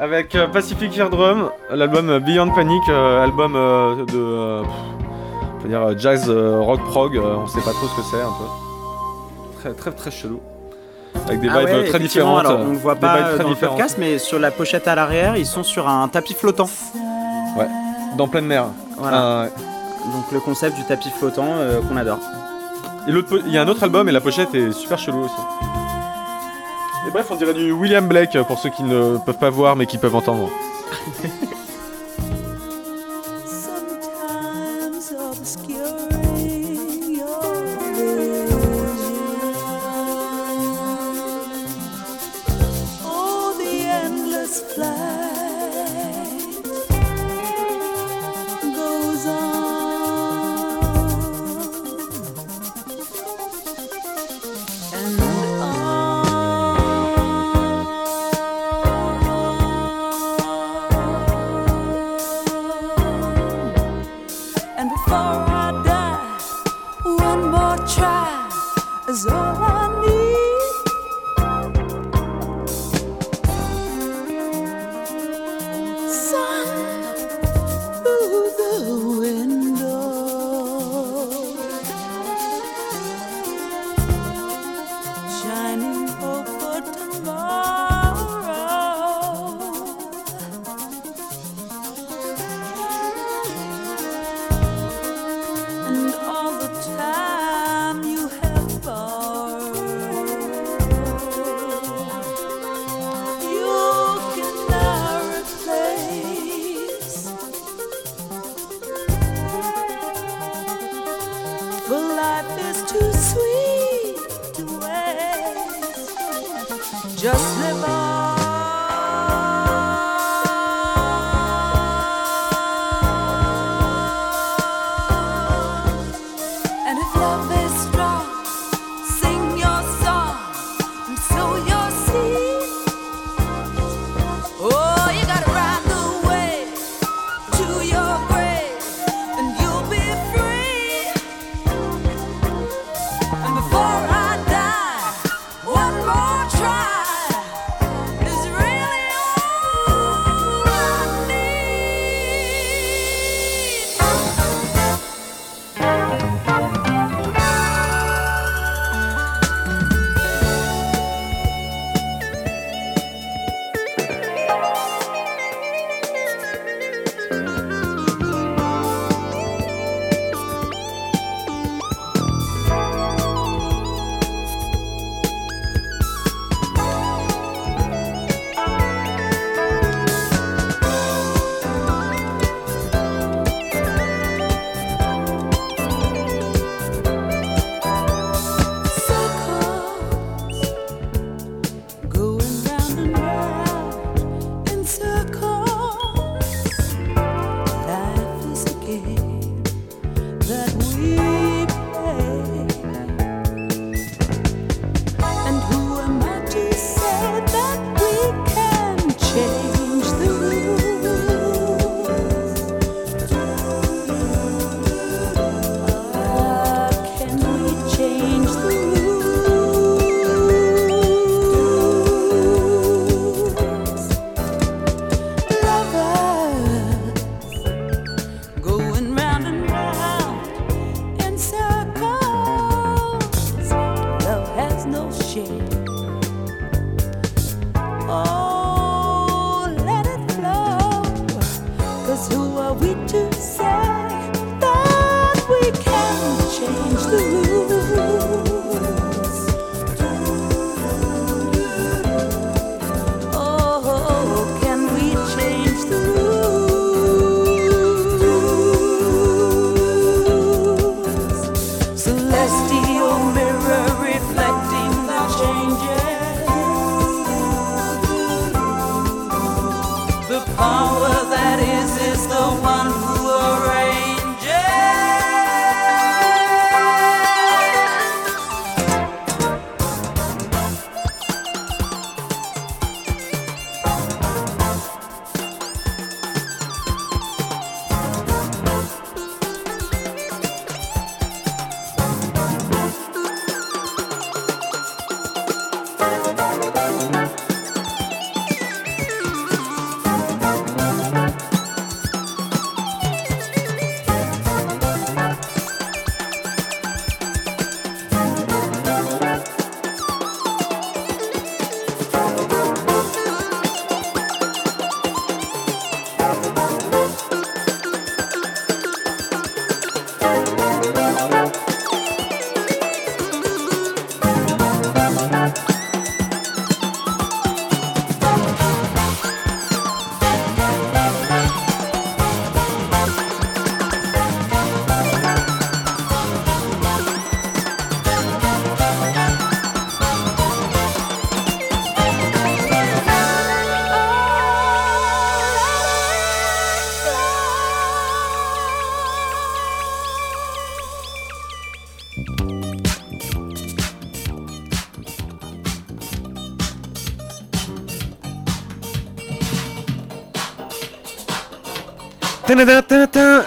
Avec euh, Pacific Eardrum, l'album Beyond Panic, euh, album euh, de euh, pff, on peut dire jazz euh, rock prog, euh, on sait pas trop ce que c'est un peu. Très très très chelou. Avec des Ah vibes ouais, très différentes. Alors, on le voit des pas vibes très dans le différentes. podcast, mais sur la pochette à l'arrière, ils sont sur un tapis flottant. Dans pleine mer. Voilà. Ah, ouais. Donc le concept du tapis flottant euh, qu'on adore. Et il y a un autre album et la pochette est super chelou aussi. Et bref, on dirait du William Blake euh, pour ceux qui ne peuvent pas voir mais qui peuvent entendre.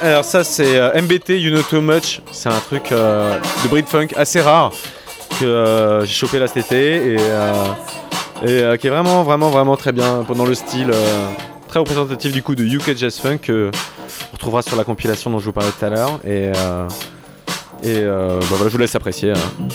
Alors ça c'est euh, MBT You Know Too Much, c'est un truc euh, de Brit Funk assez rare que euh, j'ai chopé là cet été et, qui est vraiment vraiment vraiment très bien pendant le style très représentatif du coup de UK Jazz Funk que on retrouvera sur la compilation dont je vous parlais tout à l'heure et, bah voilà je vous laisse apprécier. hein.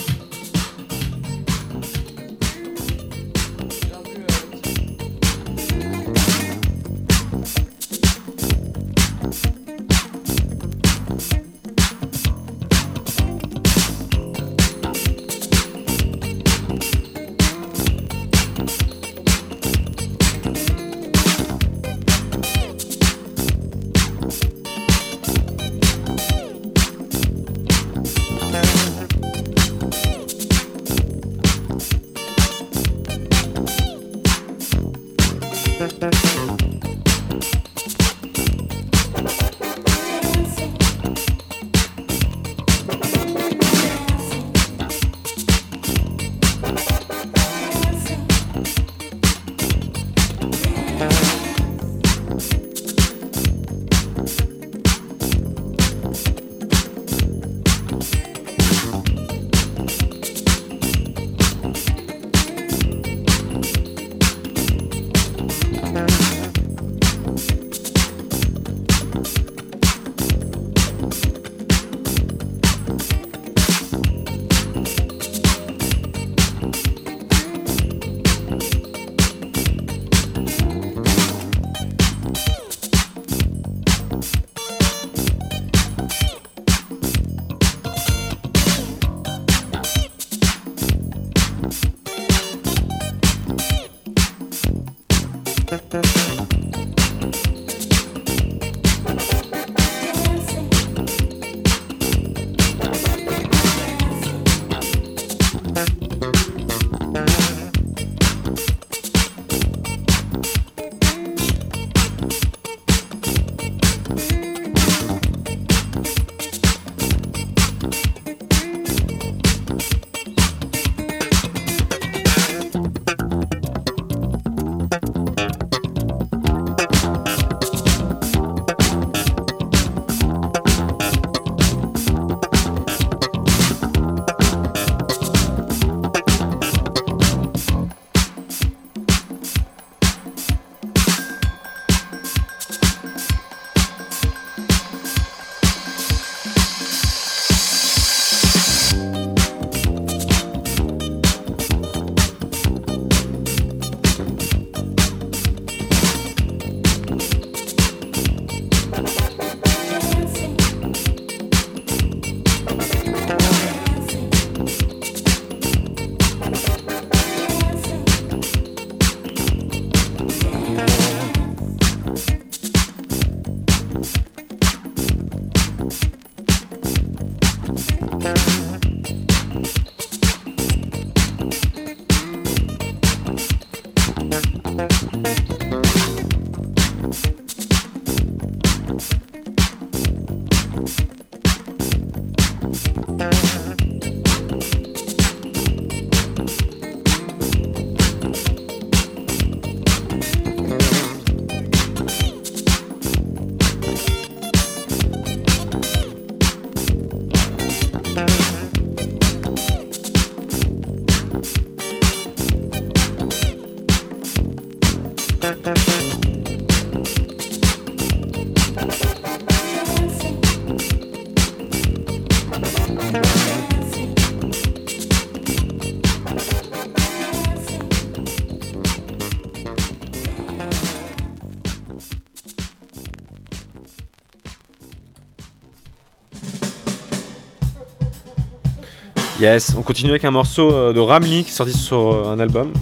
Yes, on continue avec un morceau euh, de Ramli qui est sorti sur euh, un album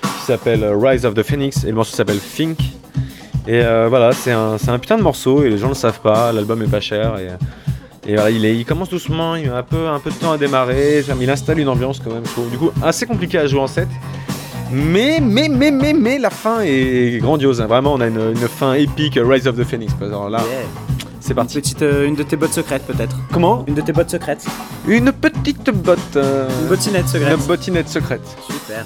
qui s'appelle euh, Rise of the Phoenix et le morceau s'appelle Think. Et voilà, c'est un, putain de morceau et les gens le savent pas, l'album est pas cher et, voilà, il, commence doucement, il a un peu, un peu de temps à démarrer, il installe une ambiance quand même, Du coup, assez compliqué à jouer en set. Mais, mais, mais, mais, mais, la fin est grandiose. Hein. Vraiment, on a une, fin épique, Rise of the Phoenix. Alors là, c'est parti. Une de tes bottes secrètes, peut-être. Comment? Une de tes bottes secrètes. Une petite botte. Une bottinette secrète. Une bottinette secrète. Super.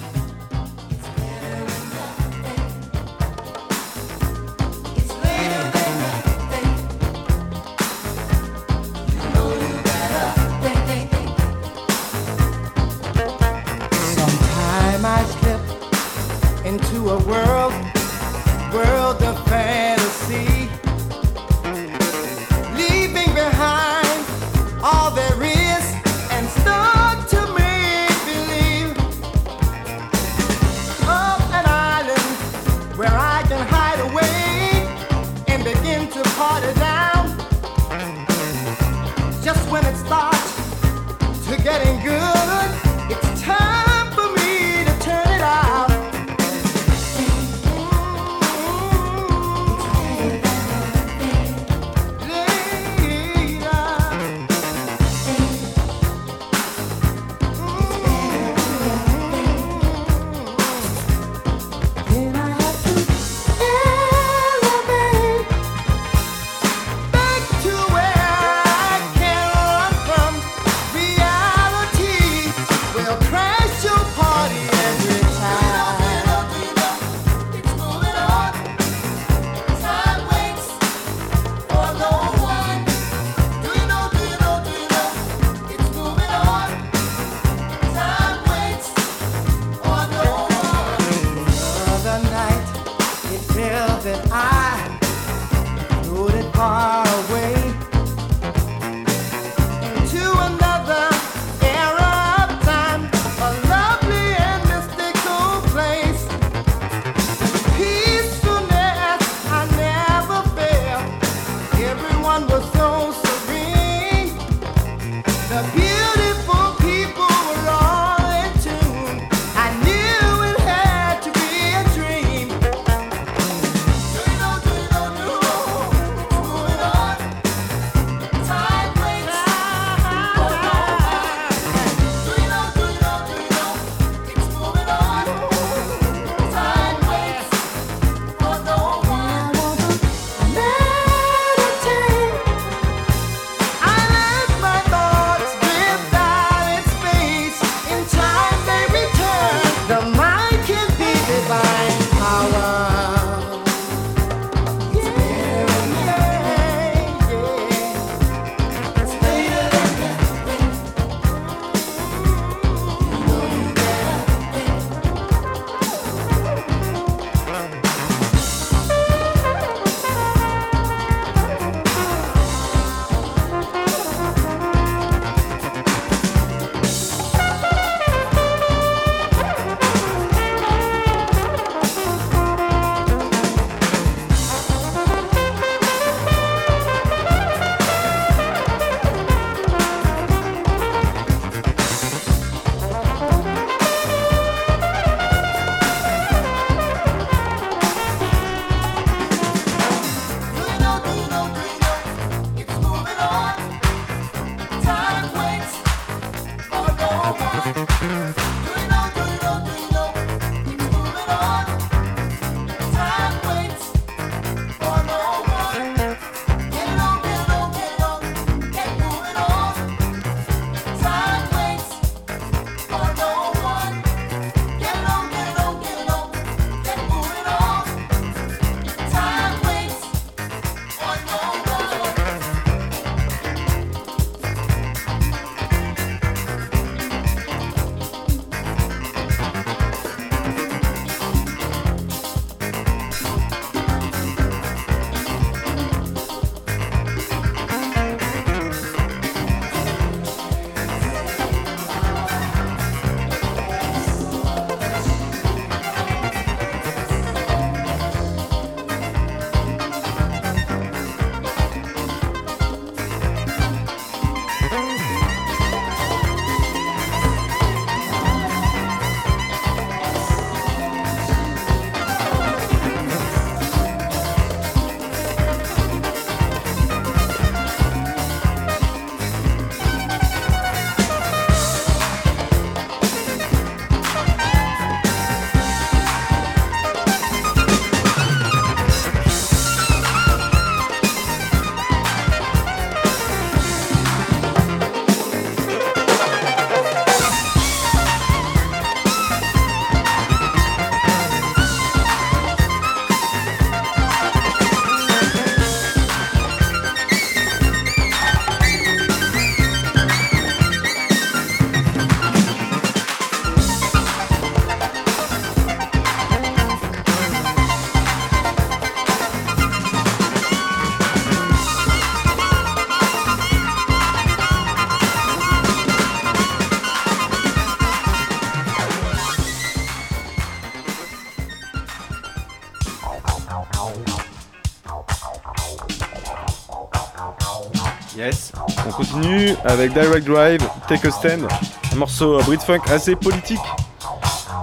Avec Direct Drive, Take a Stand, un morceau euh, Brit Funk assez politique.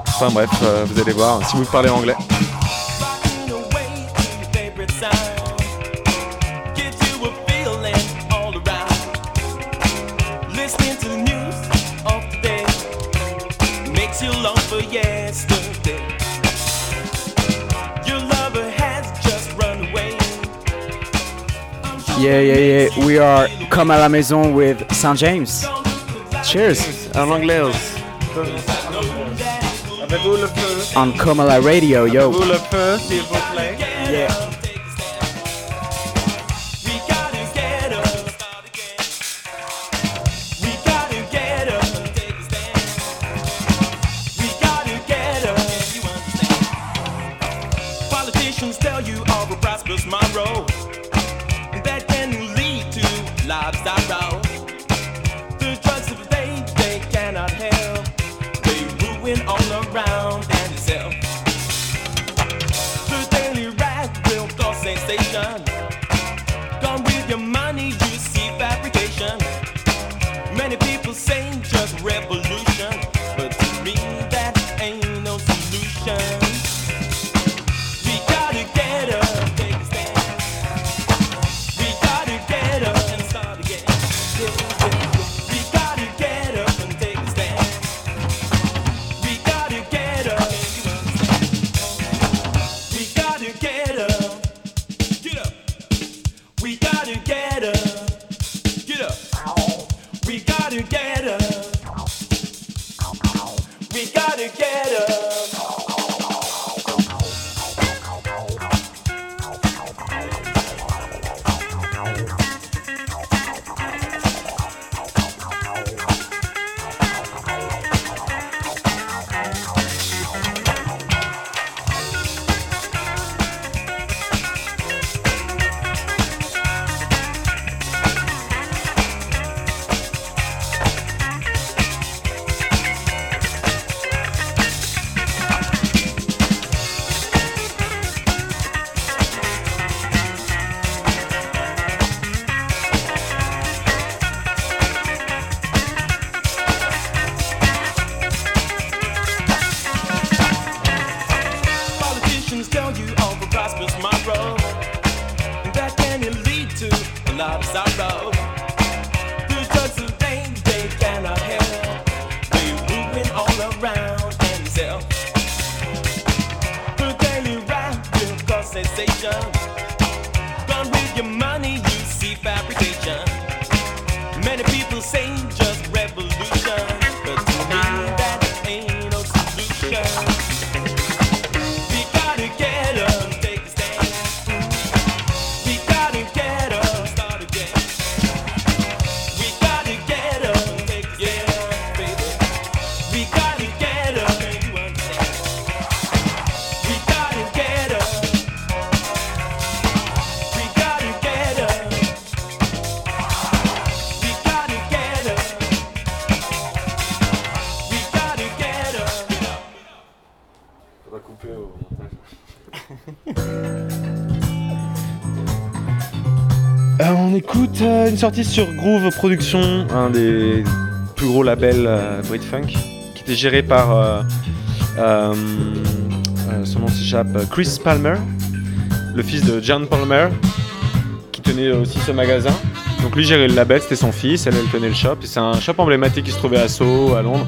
Enfin bref, euh, vous allez voir si vous parlez anglais. We are Comme à la maison with Saint James. Cheers. En anglais. Avez-vous le feu On Comme à la radio, yo. Une sortie sur Groove Productions, un des plus gros labels euh, Brit Funk, qui était géré par euh, euh, euh, son nom s'échappe, Chris Palmer, le fils de John Palmer, qui tenait aussi ce magasin. Donc lui gérait le label, c'était son fils, elle, elle tenait le shop. C'est un shop emblématique qui se trouvait à Soho, à Londres,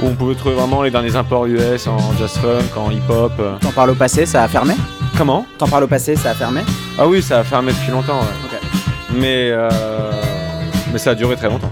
où on pouvait trouver vraiment les derniers imports US en jazz funk, en hip-hop. euh. T'en parles au passé, ça a fermé? Comment? T'en parles au passé, ça a fermé? Ah oui, ça a fermé depuis longtemps. ouais. Euh, mais ça a duré très longtemps.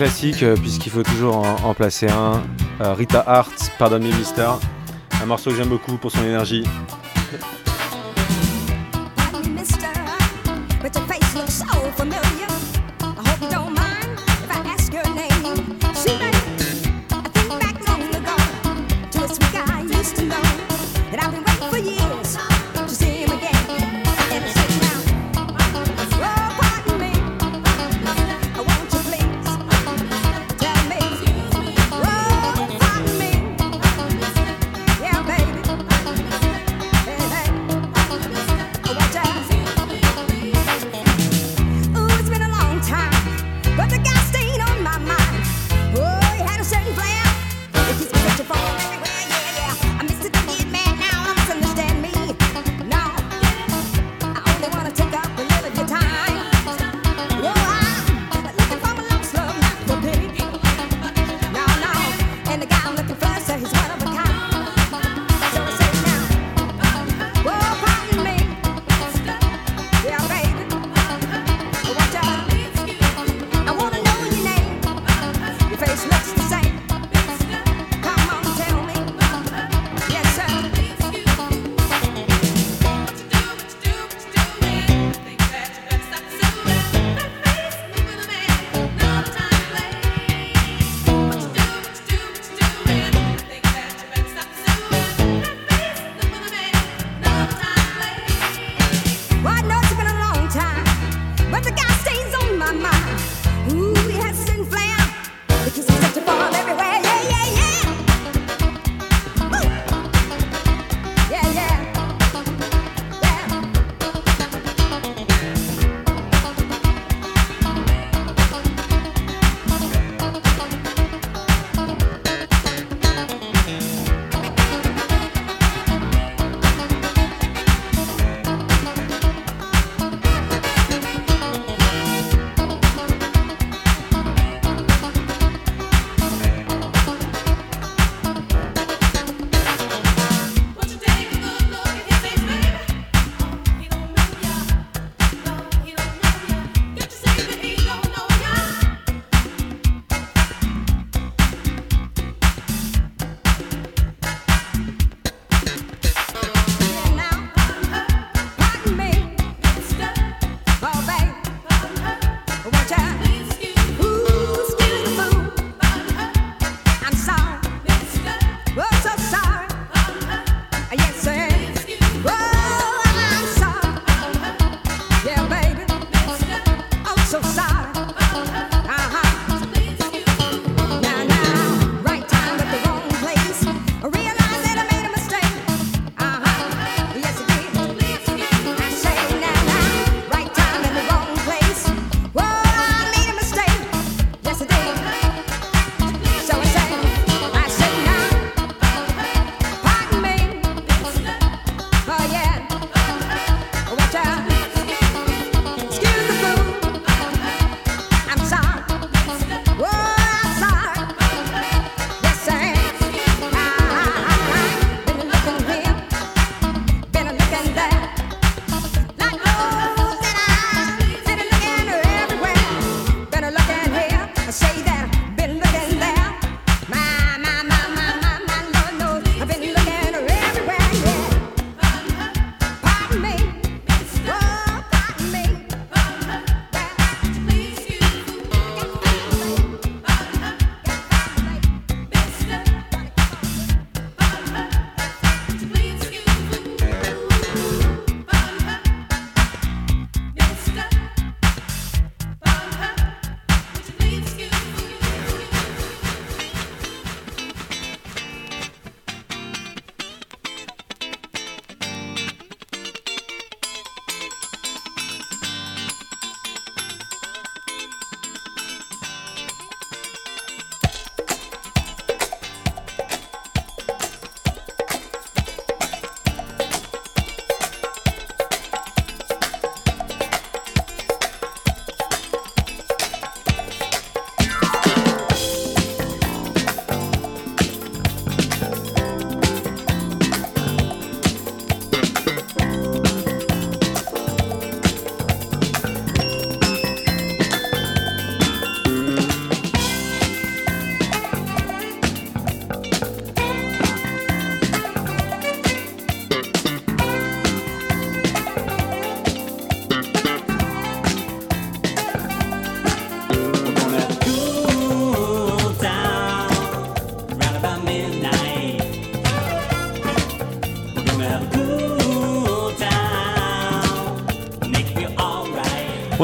classique, euh, puisqu'il faut toujours en, placer un. Euh, Rita Hart, Pardon Me Mister. Un morceau que j'aime beaucoup pour son énergie.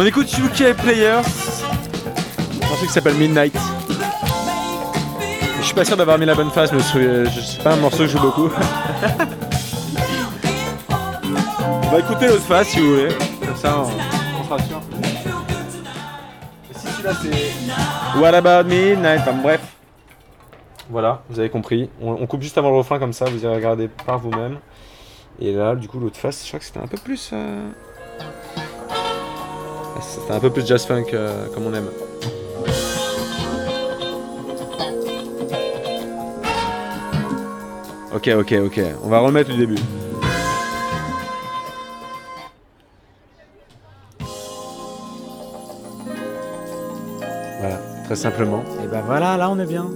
On écoute UK Players. Un morceau qui s'appelle Midnight. Je suis pas sûr d'avoir mis la bonne face, mais c'est pas un morceau que je joue beaucoup. on va écouter l'autre face si vous voulez. Comme ça, on, on sera sûr. Si celui-là c'est. What about Midnight? Enfin bref. Voilà, vous avez compris. On, on coupe juste avant le refrain comme ça, vous irez regarder par vous-même. Et là, du coup, l'autre face, je crois que c'était un peu plus. euh, C'était un peu plus jazz funk euh, comme on aime. Ok, ok, ok. On va remettre du début. Voilà, très simplement. Et ben voilà, là on est bien.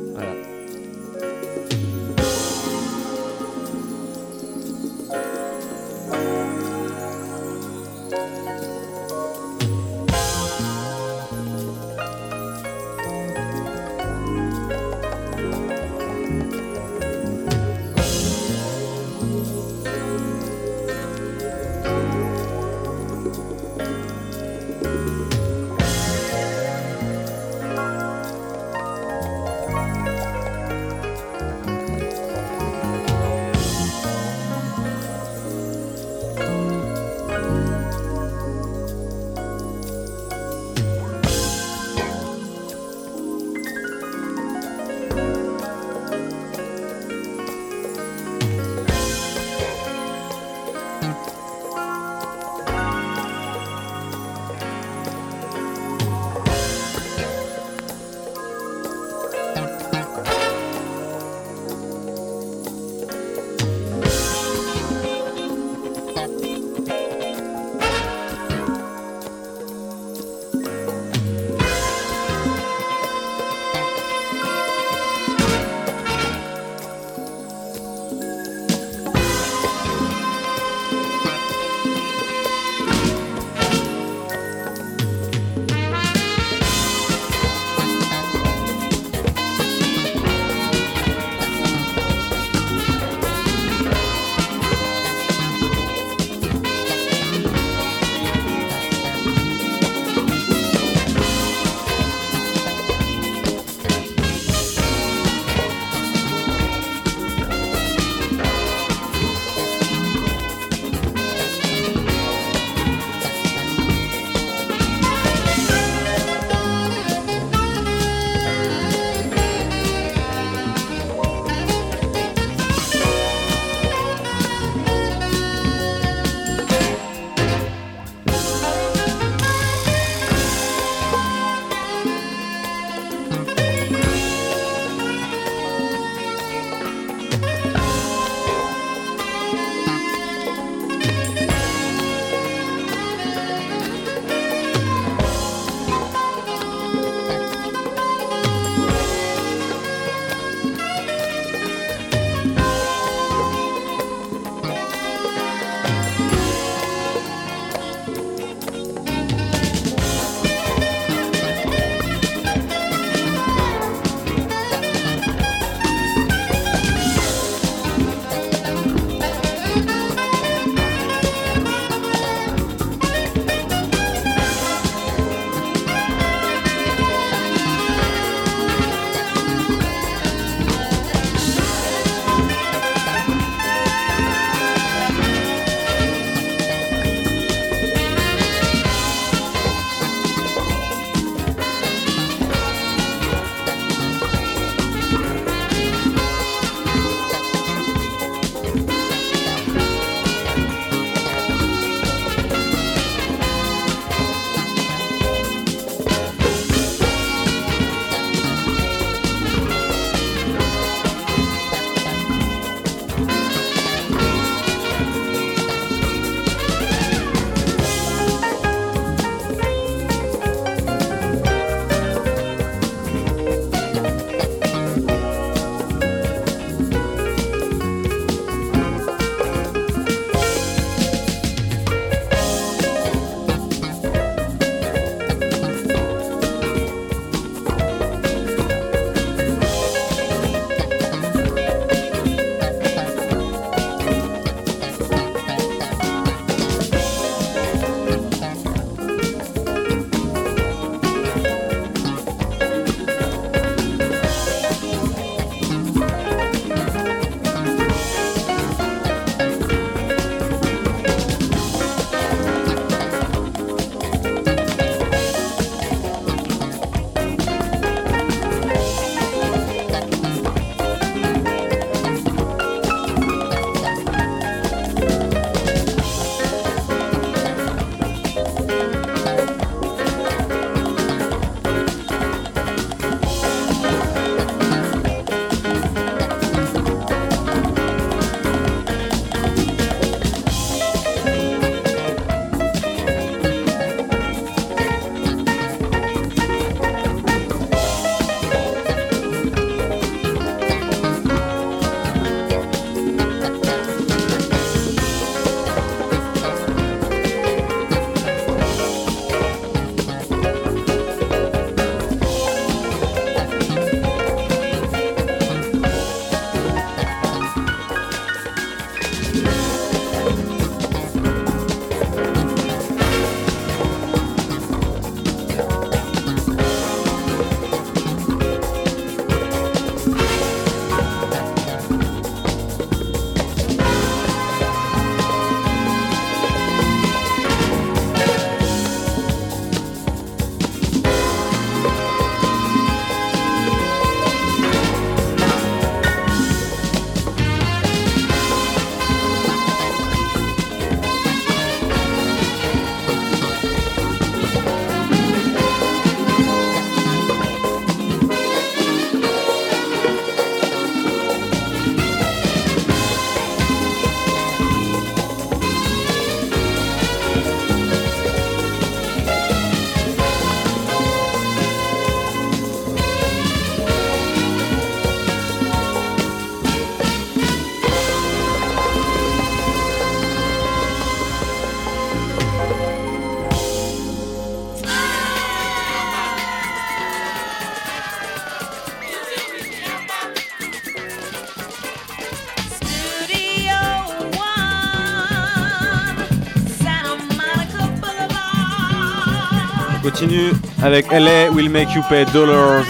Continue avec LA Will Make You Pay Dollars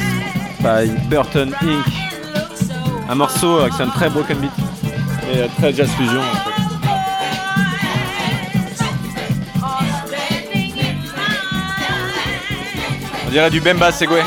by Burton Inc. Un morceau qui sonne très broken beat et euh, très jazz fusion en fait. On dirait du Bemba Segway.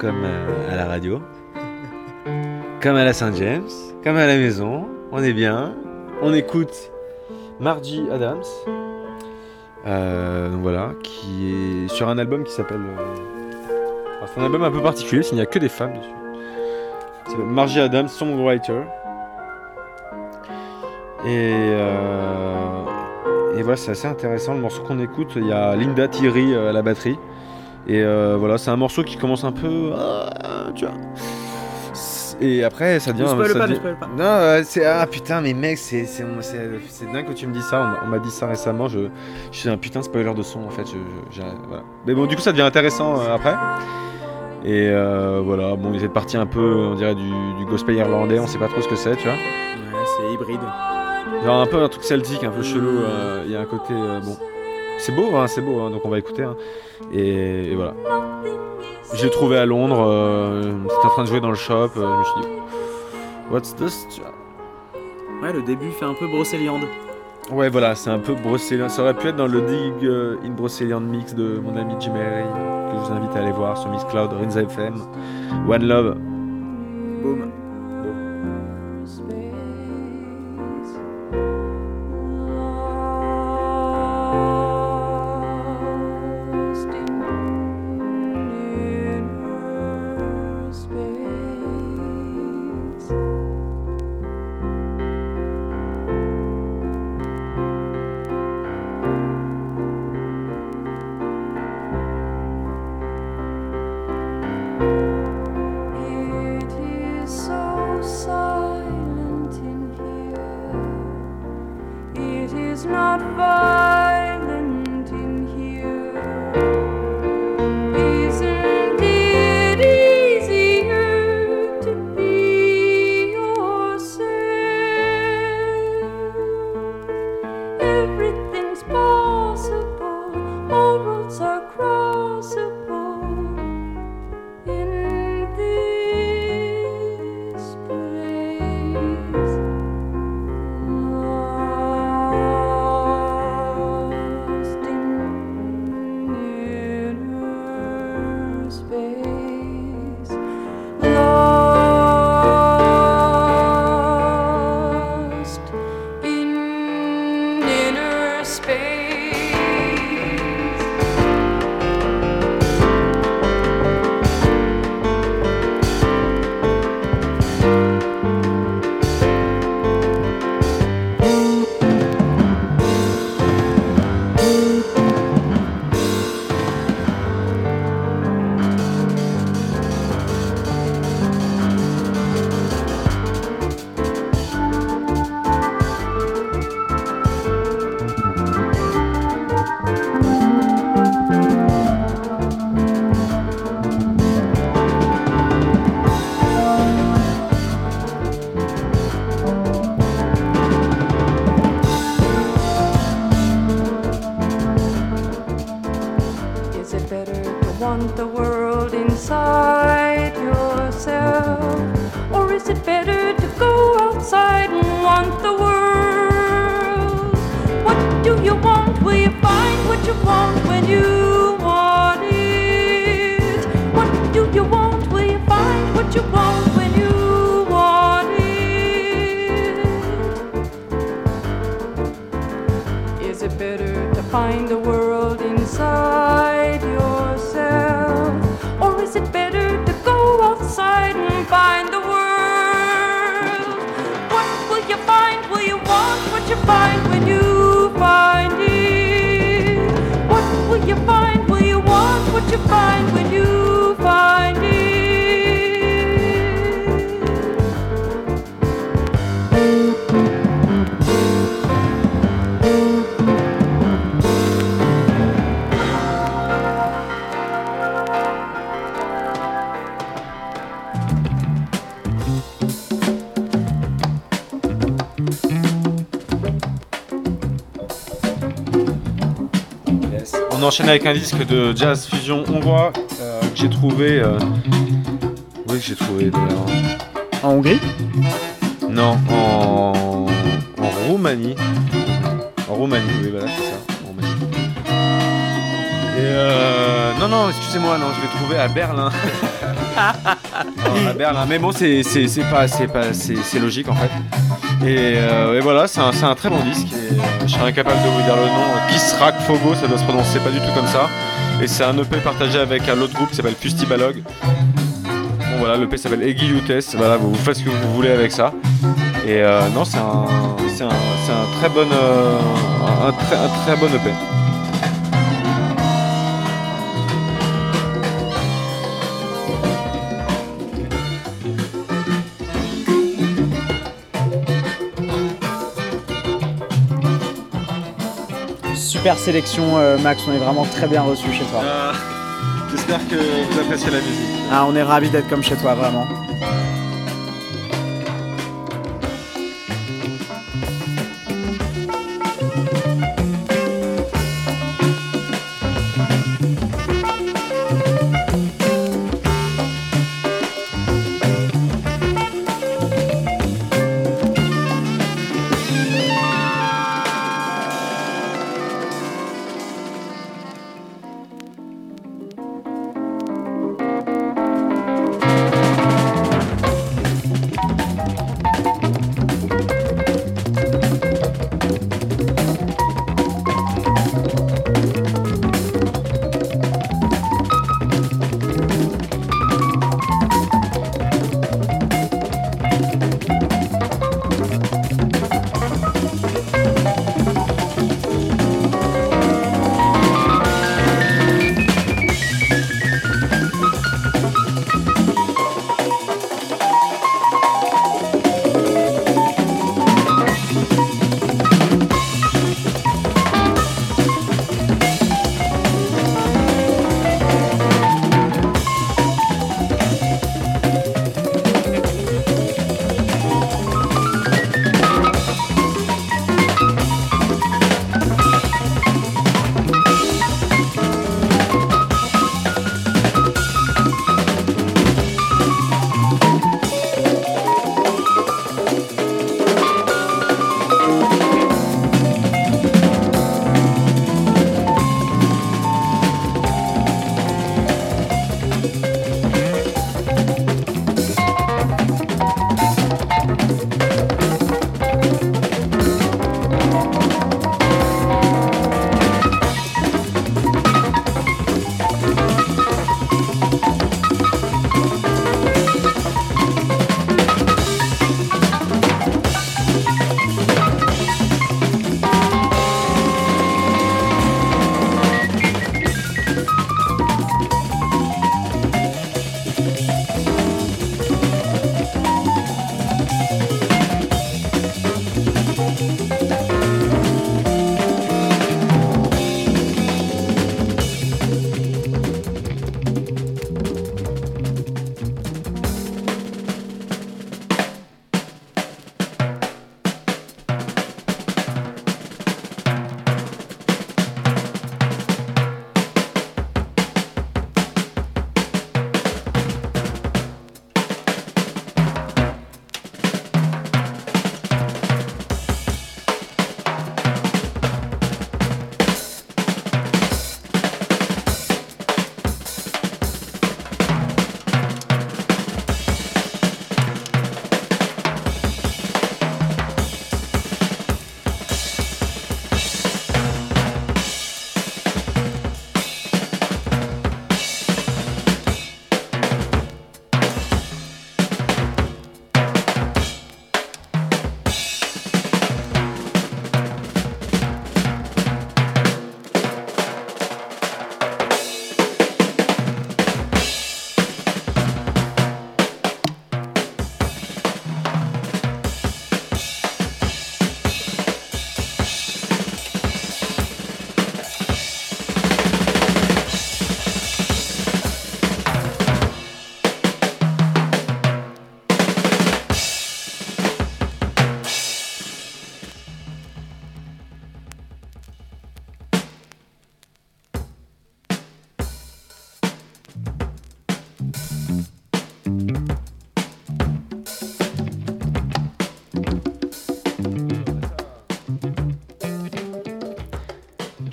Comme euh, à la radio, comme à la Saint-James, comme à la maison. On est bien. On écoute Margie Adams. Euh, voilà, qui est sur un album qui s'appelle. euh, c'est un album un peu particulier, s'il n'y a que des femmes dessus. Margie Adams, Songwriter. Et, euh, et voilà, c'est assez intéressant. Le morceau qu'on écoute, il y a Linda Thierry à la batterie. Et euh, voilà, c'est un morceau qui commence un peu. ah, tu vois. Et après, ça devient. Ne spoil ça pas, ne devient- spoil pas. Non, euh, c'est. Ah putain, mais mec, c'est c'est c'est- c'est dingue que tu me dis ça. On m'a- On m'a dit ça récemment. Je, je suis un putain de spoiler de son en fait. Je, je- j'ai- voilà. Mais bon, du coup, ça devient intéressant euh, après. Et euh, voilà, bon, il est parti un peu, on dirait, du, du gospel irlandais. On sait pas trop ce que c'est, tu vois. Ouais, c'est hybride. Genre un peu un truc celtique, un peu chelou. euh, Il y a un côté. euh, bon. C'est beau, hein, c'est beau, hein, donc on va écouter. hein. Et, et voilà. Je l'ai trouvé à Londres. euh, C'était en train de jouer dans le shop. euh, je me suis dit, What's this? Ouais, le début fait un peu Brocéliande. Ouais, voilà, c'est un peu brocélian. Ça aurait pu être dans le Dig euh, in Brocélian mix de mon ami Jim Harry, que je vous invite à aller voir sur Miss Cloud, Rinza FM. One Love. Enchaîne avec un disque de jazz fusion hongrois euh, que j'ai trouvé. euh, Oui, que j'ai trouvé d'ailleurs. En Hongrie? Non, en... en Roumanie. En Roumanie, oui, voilà, c'est ça. en Roumanie. Et euh... Non, non, excusez-moi, non, je l'ai trouvé à Berlin. Non, à Berlin. Mais bon, c'est pas, c'est pas, logique en fait. Et, euh, et voilà, c'est un, c'est un très bon disque. Incapable de vous dire le nom. Kisrak Fogo, ça doit se prononcer pas du tout comme ça. Et c'est un EP partagé avec un autre groupe qui s'appelle Fustibalog. Bon voilà, l'EP s'appelle Egilutes. Voilà, vous, faites ce que vous voulez avec ça. Et euh, non, c'est un, c'est un, un très bon, euh, un, un très, bon EP. Super sélection, euh, Max, on est vraiment très bien reçu chez toi. Euh, J'espère que vous appréciez la musique. Ah, on est ravis d'être comme chez toi, vraiment.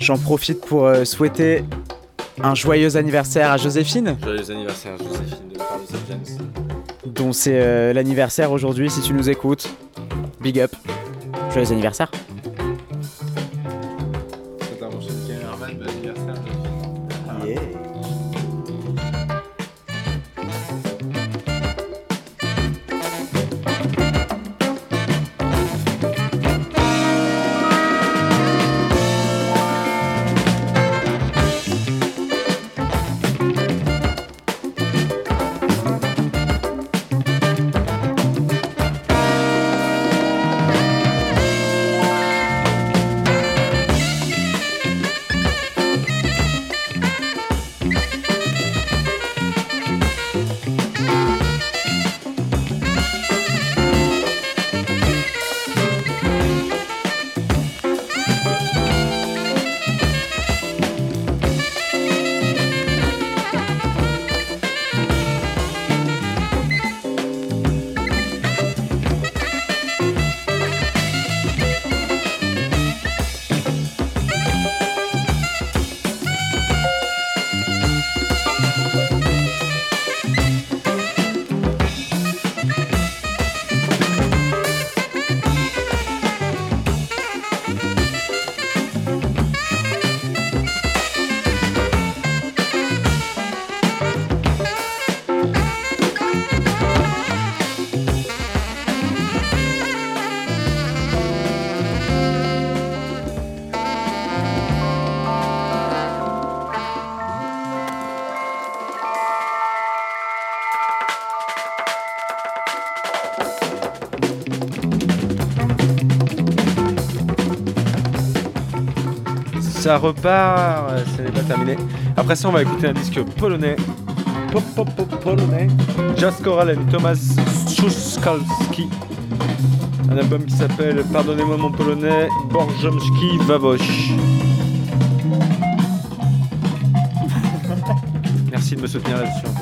J'en profite pour euh, souhaiter un joyeux anniversaire à Joséphine, Joyeux anniversaire, Joséphine de Carlos James. dont c'est euh, l'anniversaire aujourd'hui si tu nous écoutes. Big up. Joyeux anniversaire. Repart, ce n'est pas terminé. Après ça, on va écouter un disque polonais. Pop, pop, pop, polonais. Jazz Choral and Thomas Szuskalski. Un album qui s'appelle Pardonnez-moi mon polonais, Borjomski Wawosh. Merci de me soutenir là-dessus,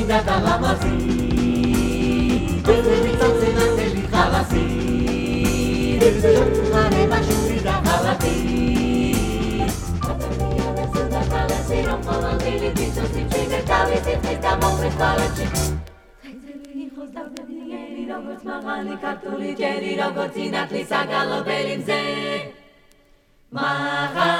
წმინდა კალამაზი გვერდები წამწენათელი ხალასი. ხარება შური და ხალასი. ხალასი რომ ყოველდღილი ვიცოს სიმშვიდე დავიდეთ ეს და მოვლეთ ხალაში როგორც მაღალი ქართული ჯერი, როგორც ინათლი საგალობელი მზე. მაღალი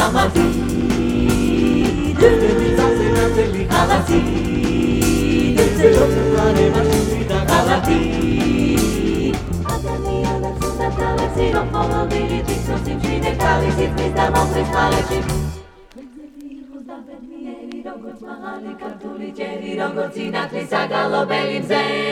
ალამათი დედები ძალზე ნაწილი ღალატი დედზე ჩოთვლარე მარტივი და ღალატი ადამიანებს უნდა დავეცი რომ ყოველ დილით იცოს სიმშვიდე თავის სიტყვის და მომხრის ხალხში როგორც მაღალი ქართული ჯერი, როგორც ინათლი საგალობელი მზე.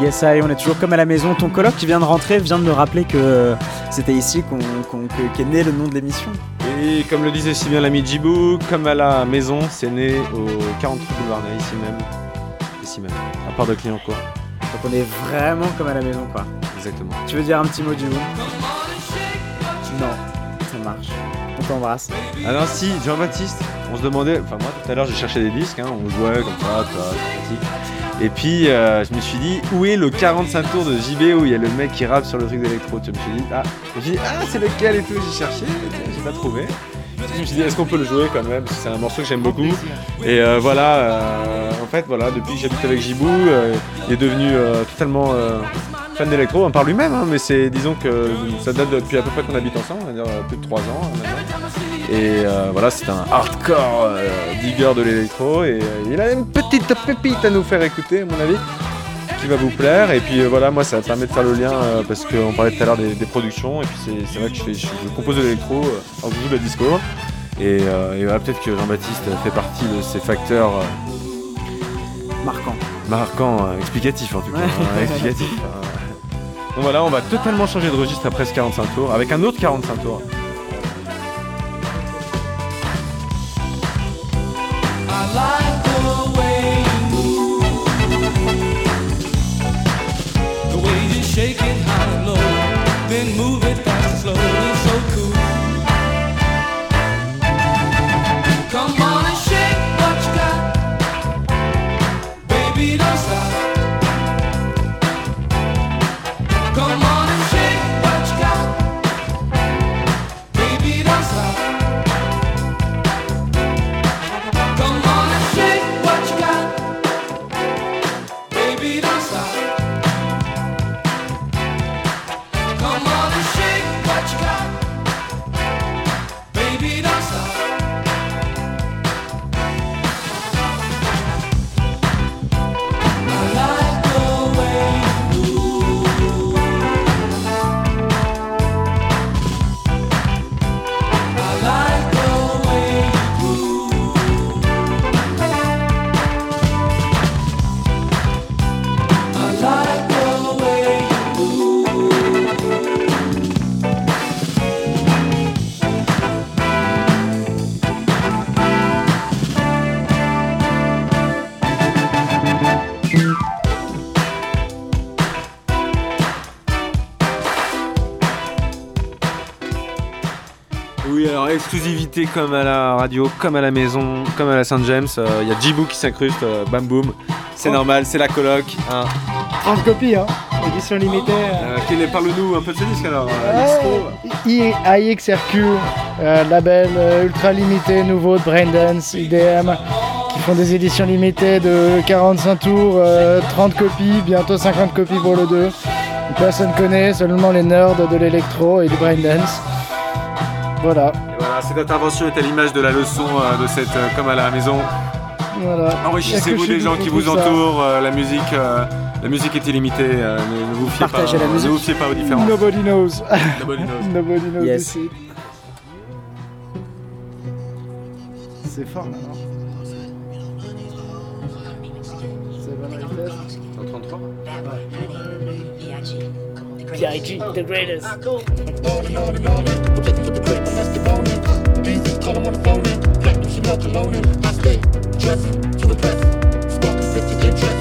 Yes, I, on est toujours comme à la maison. Ton coloc qui vient de rentrer vient de me rappeler que c'était ici qu'on, qu'on- que- qu'est né le nom de l'émission. Et comme le disait si bien l'ami Djibou, comme à la maison, c'est né au 43 boulevard ici même. Ici même, à part de Clignancourt. Donc on est vraiment comme à la maison, quoi. Exactement. Tu veux dire un petit mot du coup Non, ça marche. On t'embrasse. Ah non, si, Jean-Baptiste, on se demandait, enfin moi tout à l'heure j'ai cherché des disques, hein, on jouait comme ça. Et puis euh, je me suis dit, où est le 45 tours de JB où il y a le mec qui rappe sur le truc d'électro Tu me suis dit, ah, ah c'est lequel et tout, j'ai cherché, j'ai pas trouvé. Je me suis dit, est-ce qu'on peut le jouer quand même? C'est un morceau que j'aime beaucoup. Et euh, voilà, euh, en fait, voilà, depuis que j'habite avec Jibou, euh, il est devenu totalement fan d'électro, par lui-même, hein, mais c'est, disons que ça date depuis à peu près qu'on habite ensemble, on va dire plus de 3 ans maintenant. Et voilà, c'est un hardcore digger de l'électro, et il a une petite pépite à nous faire écouter, à mon avis, qui va vous plaire. Et puis euh, voilà, moi, ça permet de faire le lien, euh, parce qu'on parlait tout à l'heure des, des productions, et puis c'est, vrai que je, fais, je, je compose de l'électro, euh, en plus de la disco. Et, et voilà, peut-être que Jean-Baptiste fait partie de ces facteurs Marquant. marquants, euh, explicatifs en tout cas. Ouais. hein, explicatifs, euh. Donc voilà, on va totalement changer de registre après ce 45 tours, avec un autre 45 tours. Exclusivité comme à la radio, comme à la maison, comme à la Saint James. euh, Il y a Djibou qui s'incruste, euh, bam boum. C'est Oh. normal, c'est la coloc. Hein. 30 copies, hein. Édition limitée. Euh, Parle-nous un peu de ce disque alors. euh, I- AXRQ, euh, label euh, ultra limité nouveau de Braindance, IDM, qui font des éditions limitées de 45 tours, euh, 30 copies, bientôt 50 copies pour le 2. Personne connaît, seulement les nerds de l'électro et du Braindance. Voilà, cette intervention est à l'image de la leçon euh, de cette euh, comme à la maison. voilà. Enrichissez-vous des gens qui vous entourent. euh, la musique, euh, la musique est illimitée. euh, ne, ne vous fiez Partagez pas, la ne musique. vous fiez pas aux différences. Nobody knows. Nobody knows. Nobody knows Yes. C'est fort là, non C'est bonne vitesse. 133 P.I.G. the greatest. beats, call him on the phone and black him Chanel cologne and I stay dressed to impress, sparking 50 interest.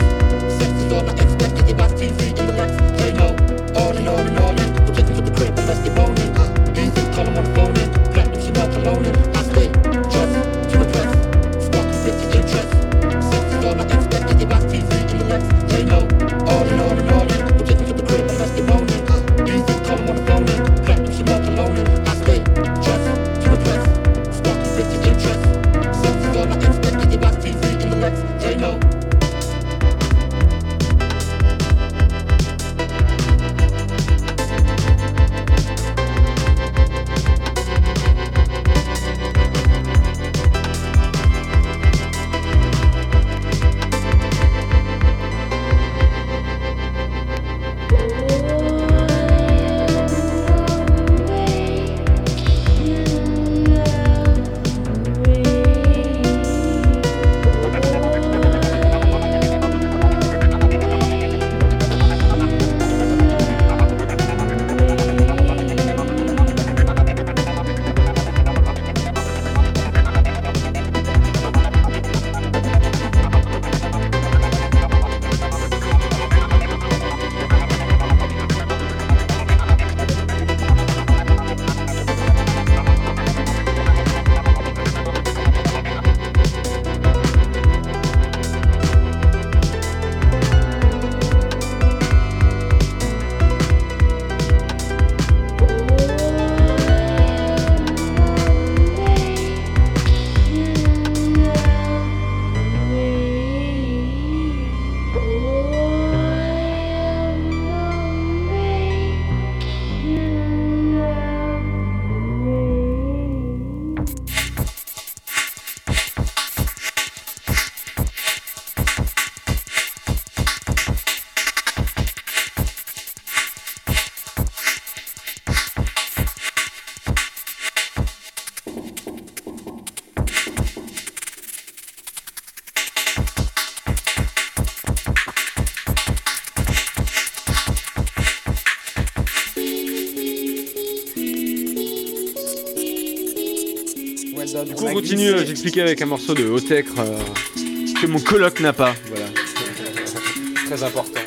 Sex is all I expect, cause they watch TV in the Lex, They know all and all and all. and. We're taking to the crib, let's get boning. Continue. J'expliquais avec un morceau de Hotecre euh, que mon coloc n'a pas. Voilà. Très important.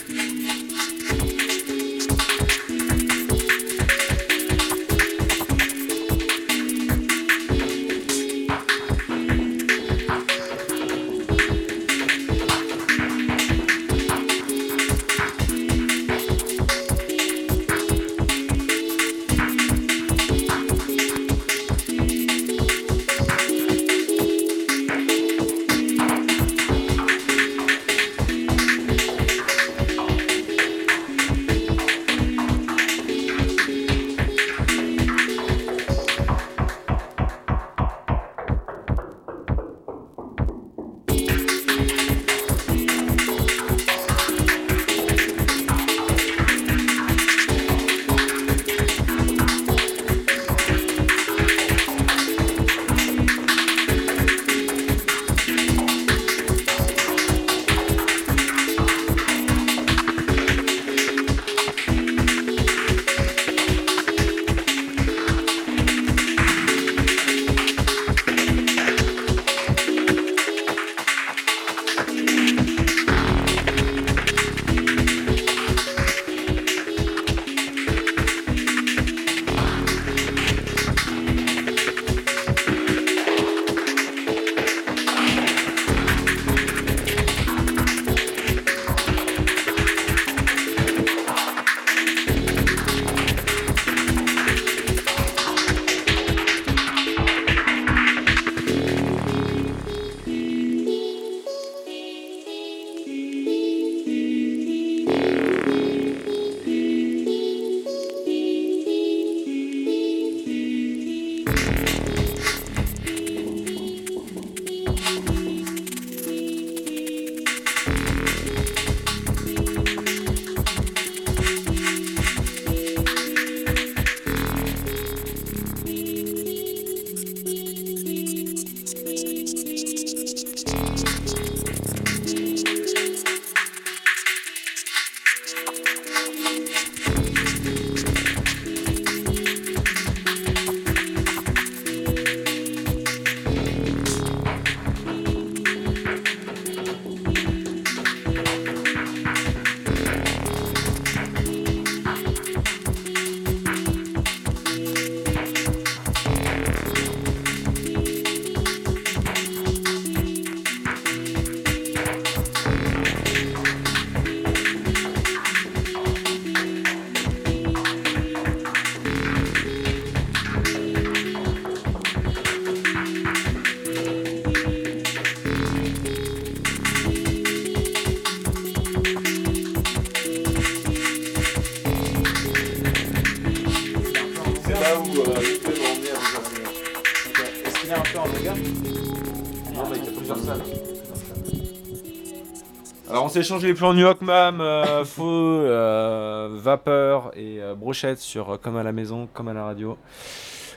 Échangé les plans New York Mam, euh, faux, euh, vapeur et euh, brochette sur euh, comme à la maison, comme à la radio.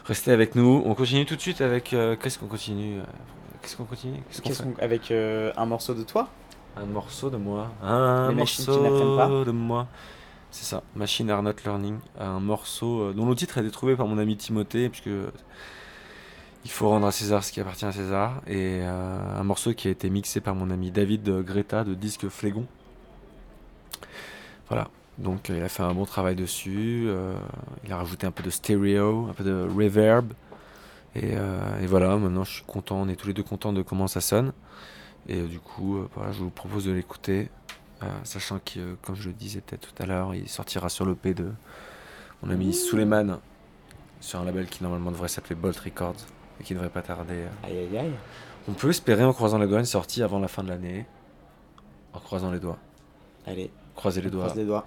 Restez avec nous. On continue tout de suite avec. Qu'est-ce qu'on continue Qu'est-ce qu'on continue Qu'est-ce qu'on Qu'est-ce fait qu'on- Avec euh, un morceau de toi Un morceau de moi. Un Les machines qui n'apprennent pas. morceau de moi. C'est ça, Machine Are Not Learning. Un morceau euh, dont le titre a été trouvé par mon ami Timothée, puisque faut rendre à César ce qui appartient à César. Et euh, un morceau qui a été mixé par mon ami David Greta de Disque Flégon. Voilà, donc euh, il a fait un bon travail dessus. euh, il a rajouté un peu de stéréo, un peu de reverb. Et, euh, et voilà, maintenant je suis content, on est tous les deux contents de comment ça sonne. Et du coup, voilà, je vous propose de l'écouter, sachant que, comme je le disais peut-être tout à l'heure, il sortira sur l'OP de mon ami Suleiman, sur un label qui normalement devrait s'appeler Bolt Records, et qui devrait pas tarder. euh. Aïe aïe aïe. On peut espérer, en croisant les doigts, une sortie avant la fin de l'année. En croisant les doigts. Allez, Croisez les doigts. croise les doigts.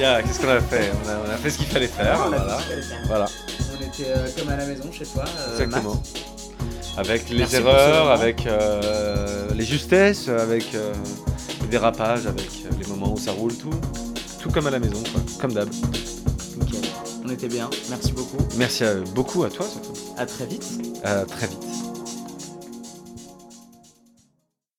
Qu'est-ce qu'on a fait on a, on a fait ce qu'il fallait faire. On voilà. ce qu'il fallait faire. Voilà. On était euh, comme à la maison chez toi. euh, Exactement. Avec les Merci erreurs, avec euh, les justesses, avec euh, les dérapages, avec euh, les moments où ça roule, tout, tout comme à la maison, quoi, comme d'hab. Nickel. On On était bien. Merci beaucoup. Merci à- beaucoup à toi surtout. À très vite. À très vite.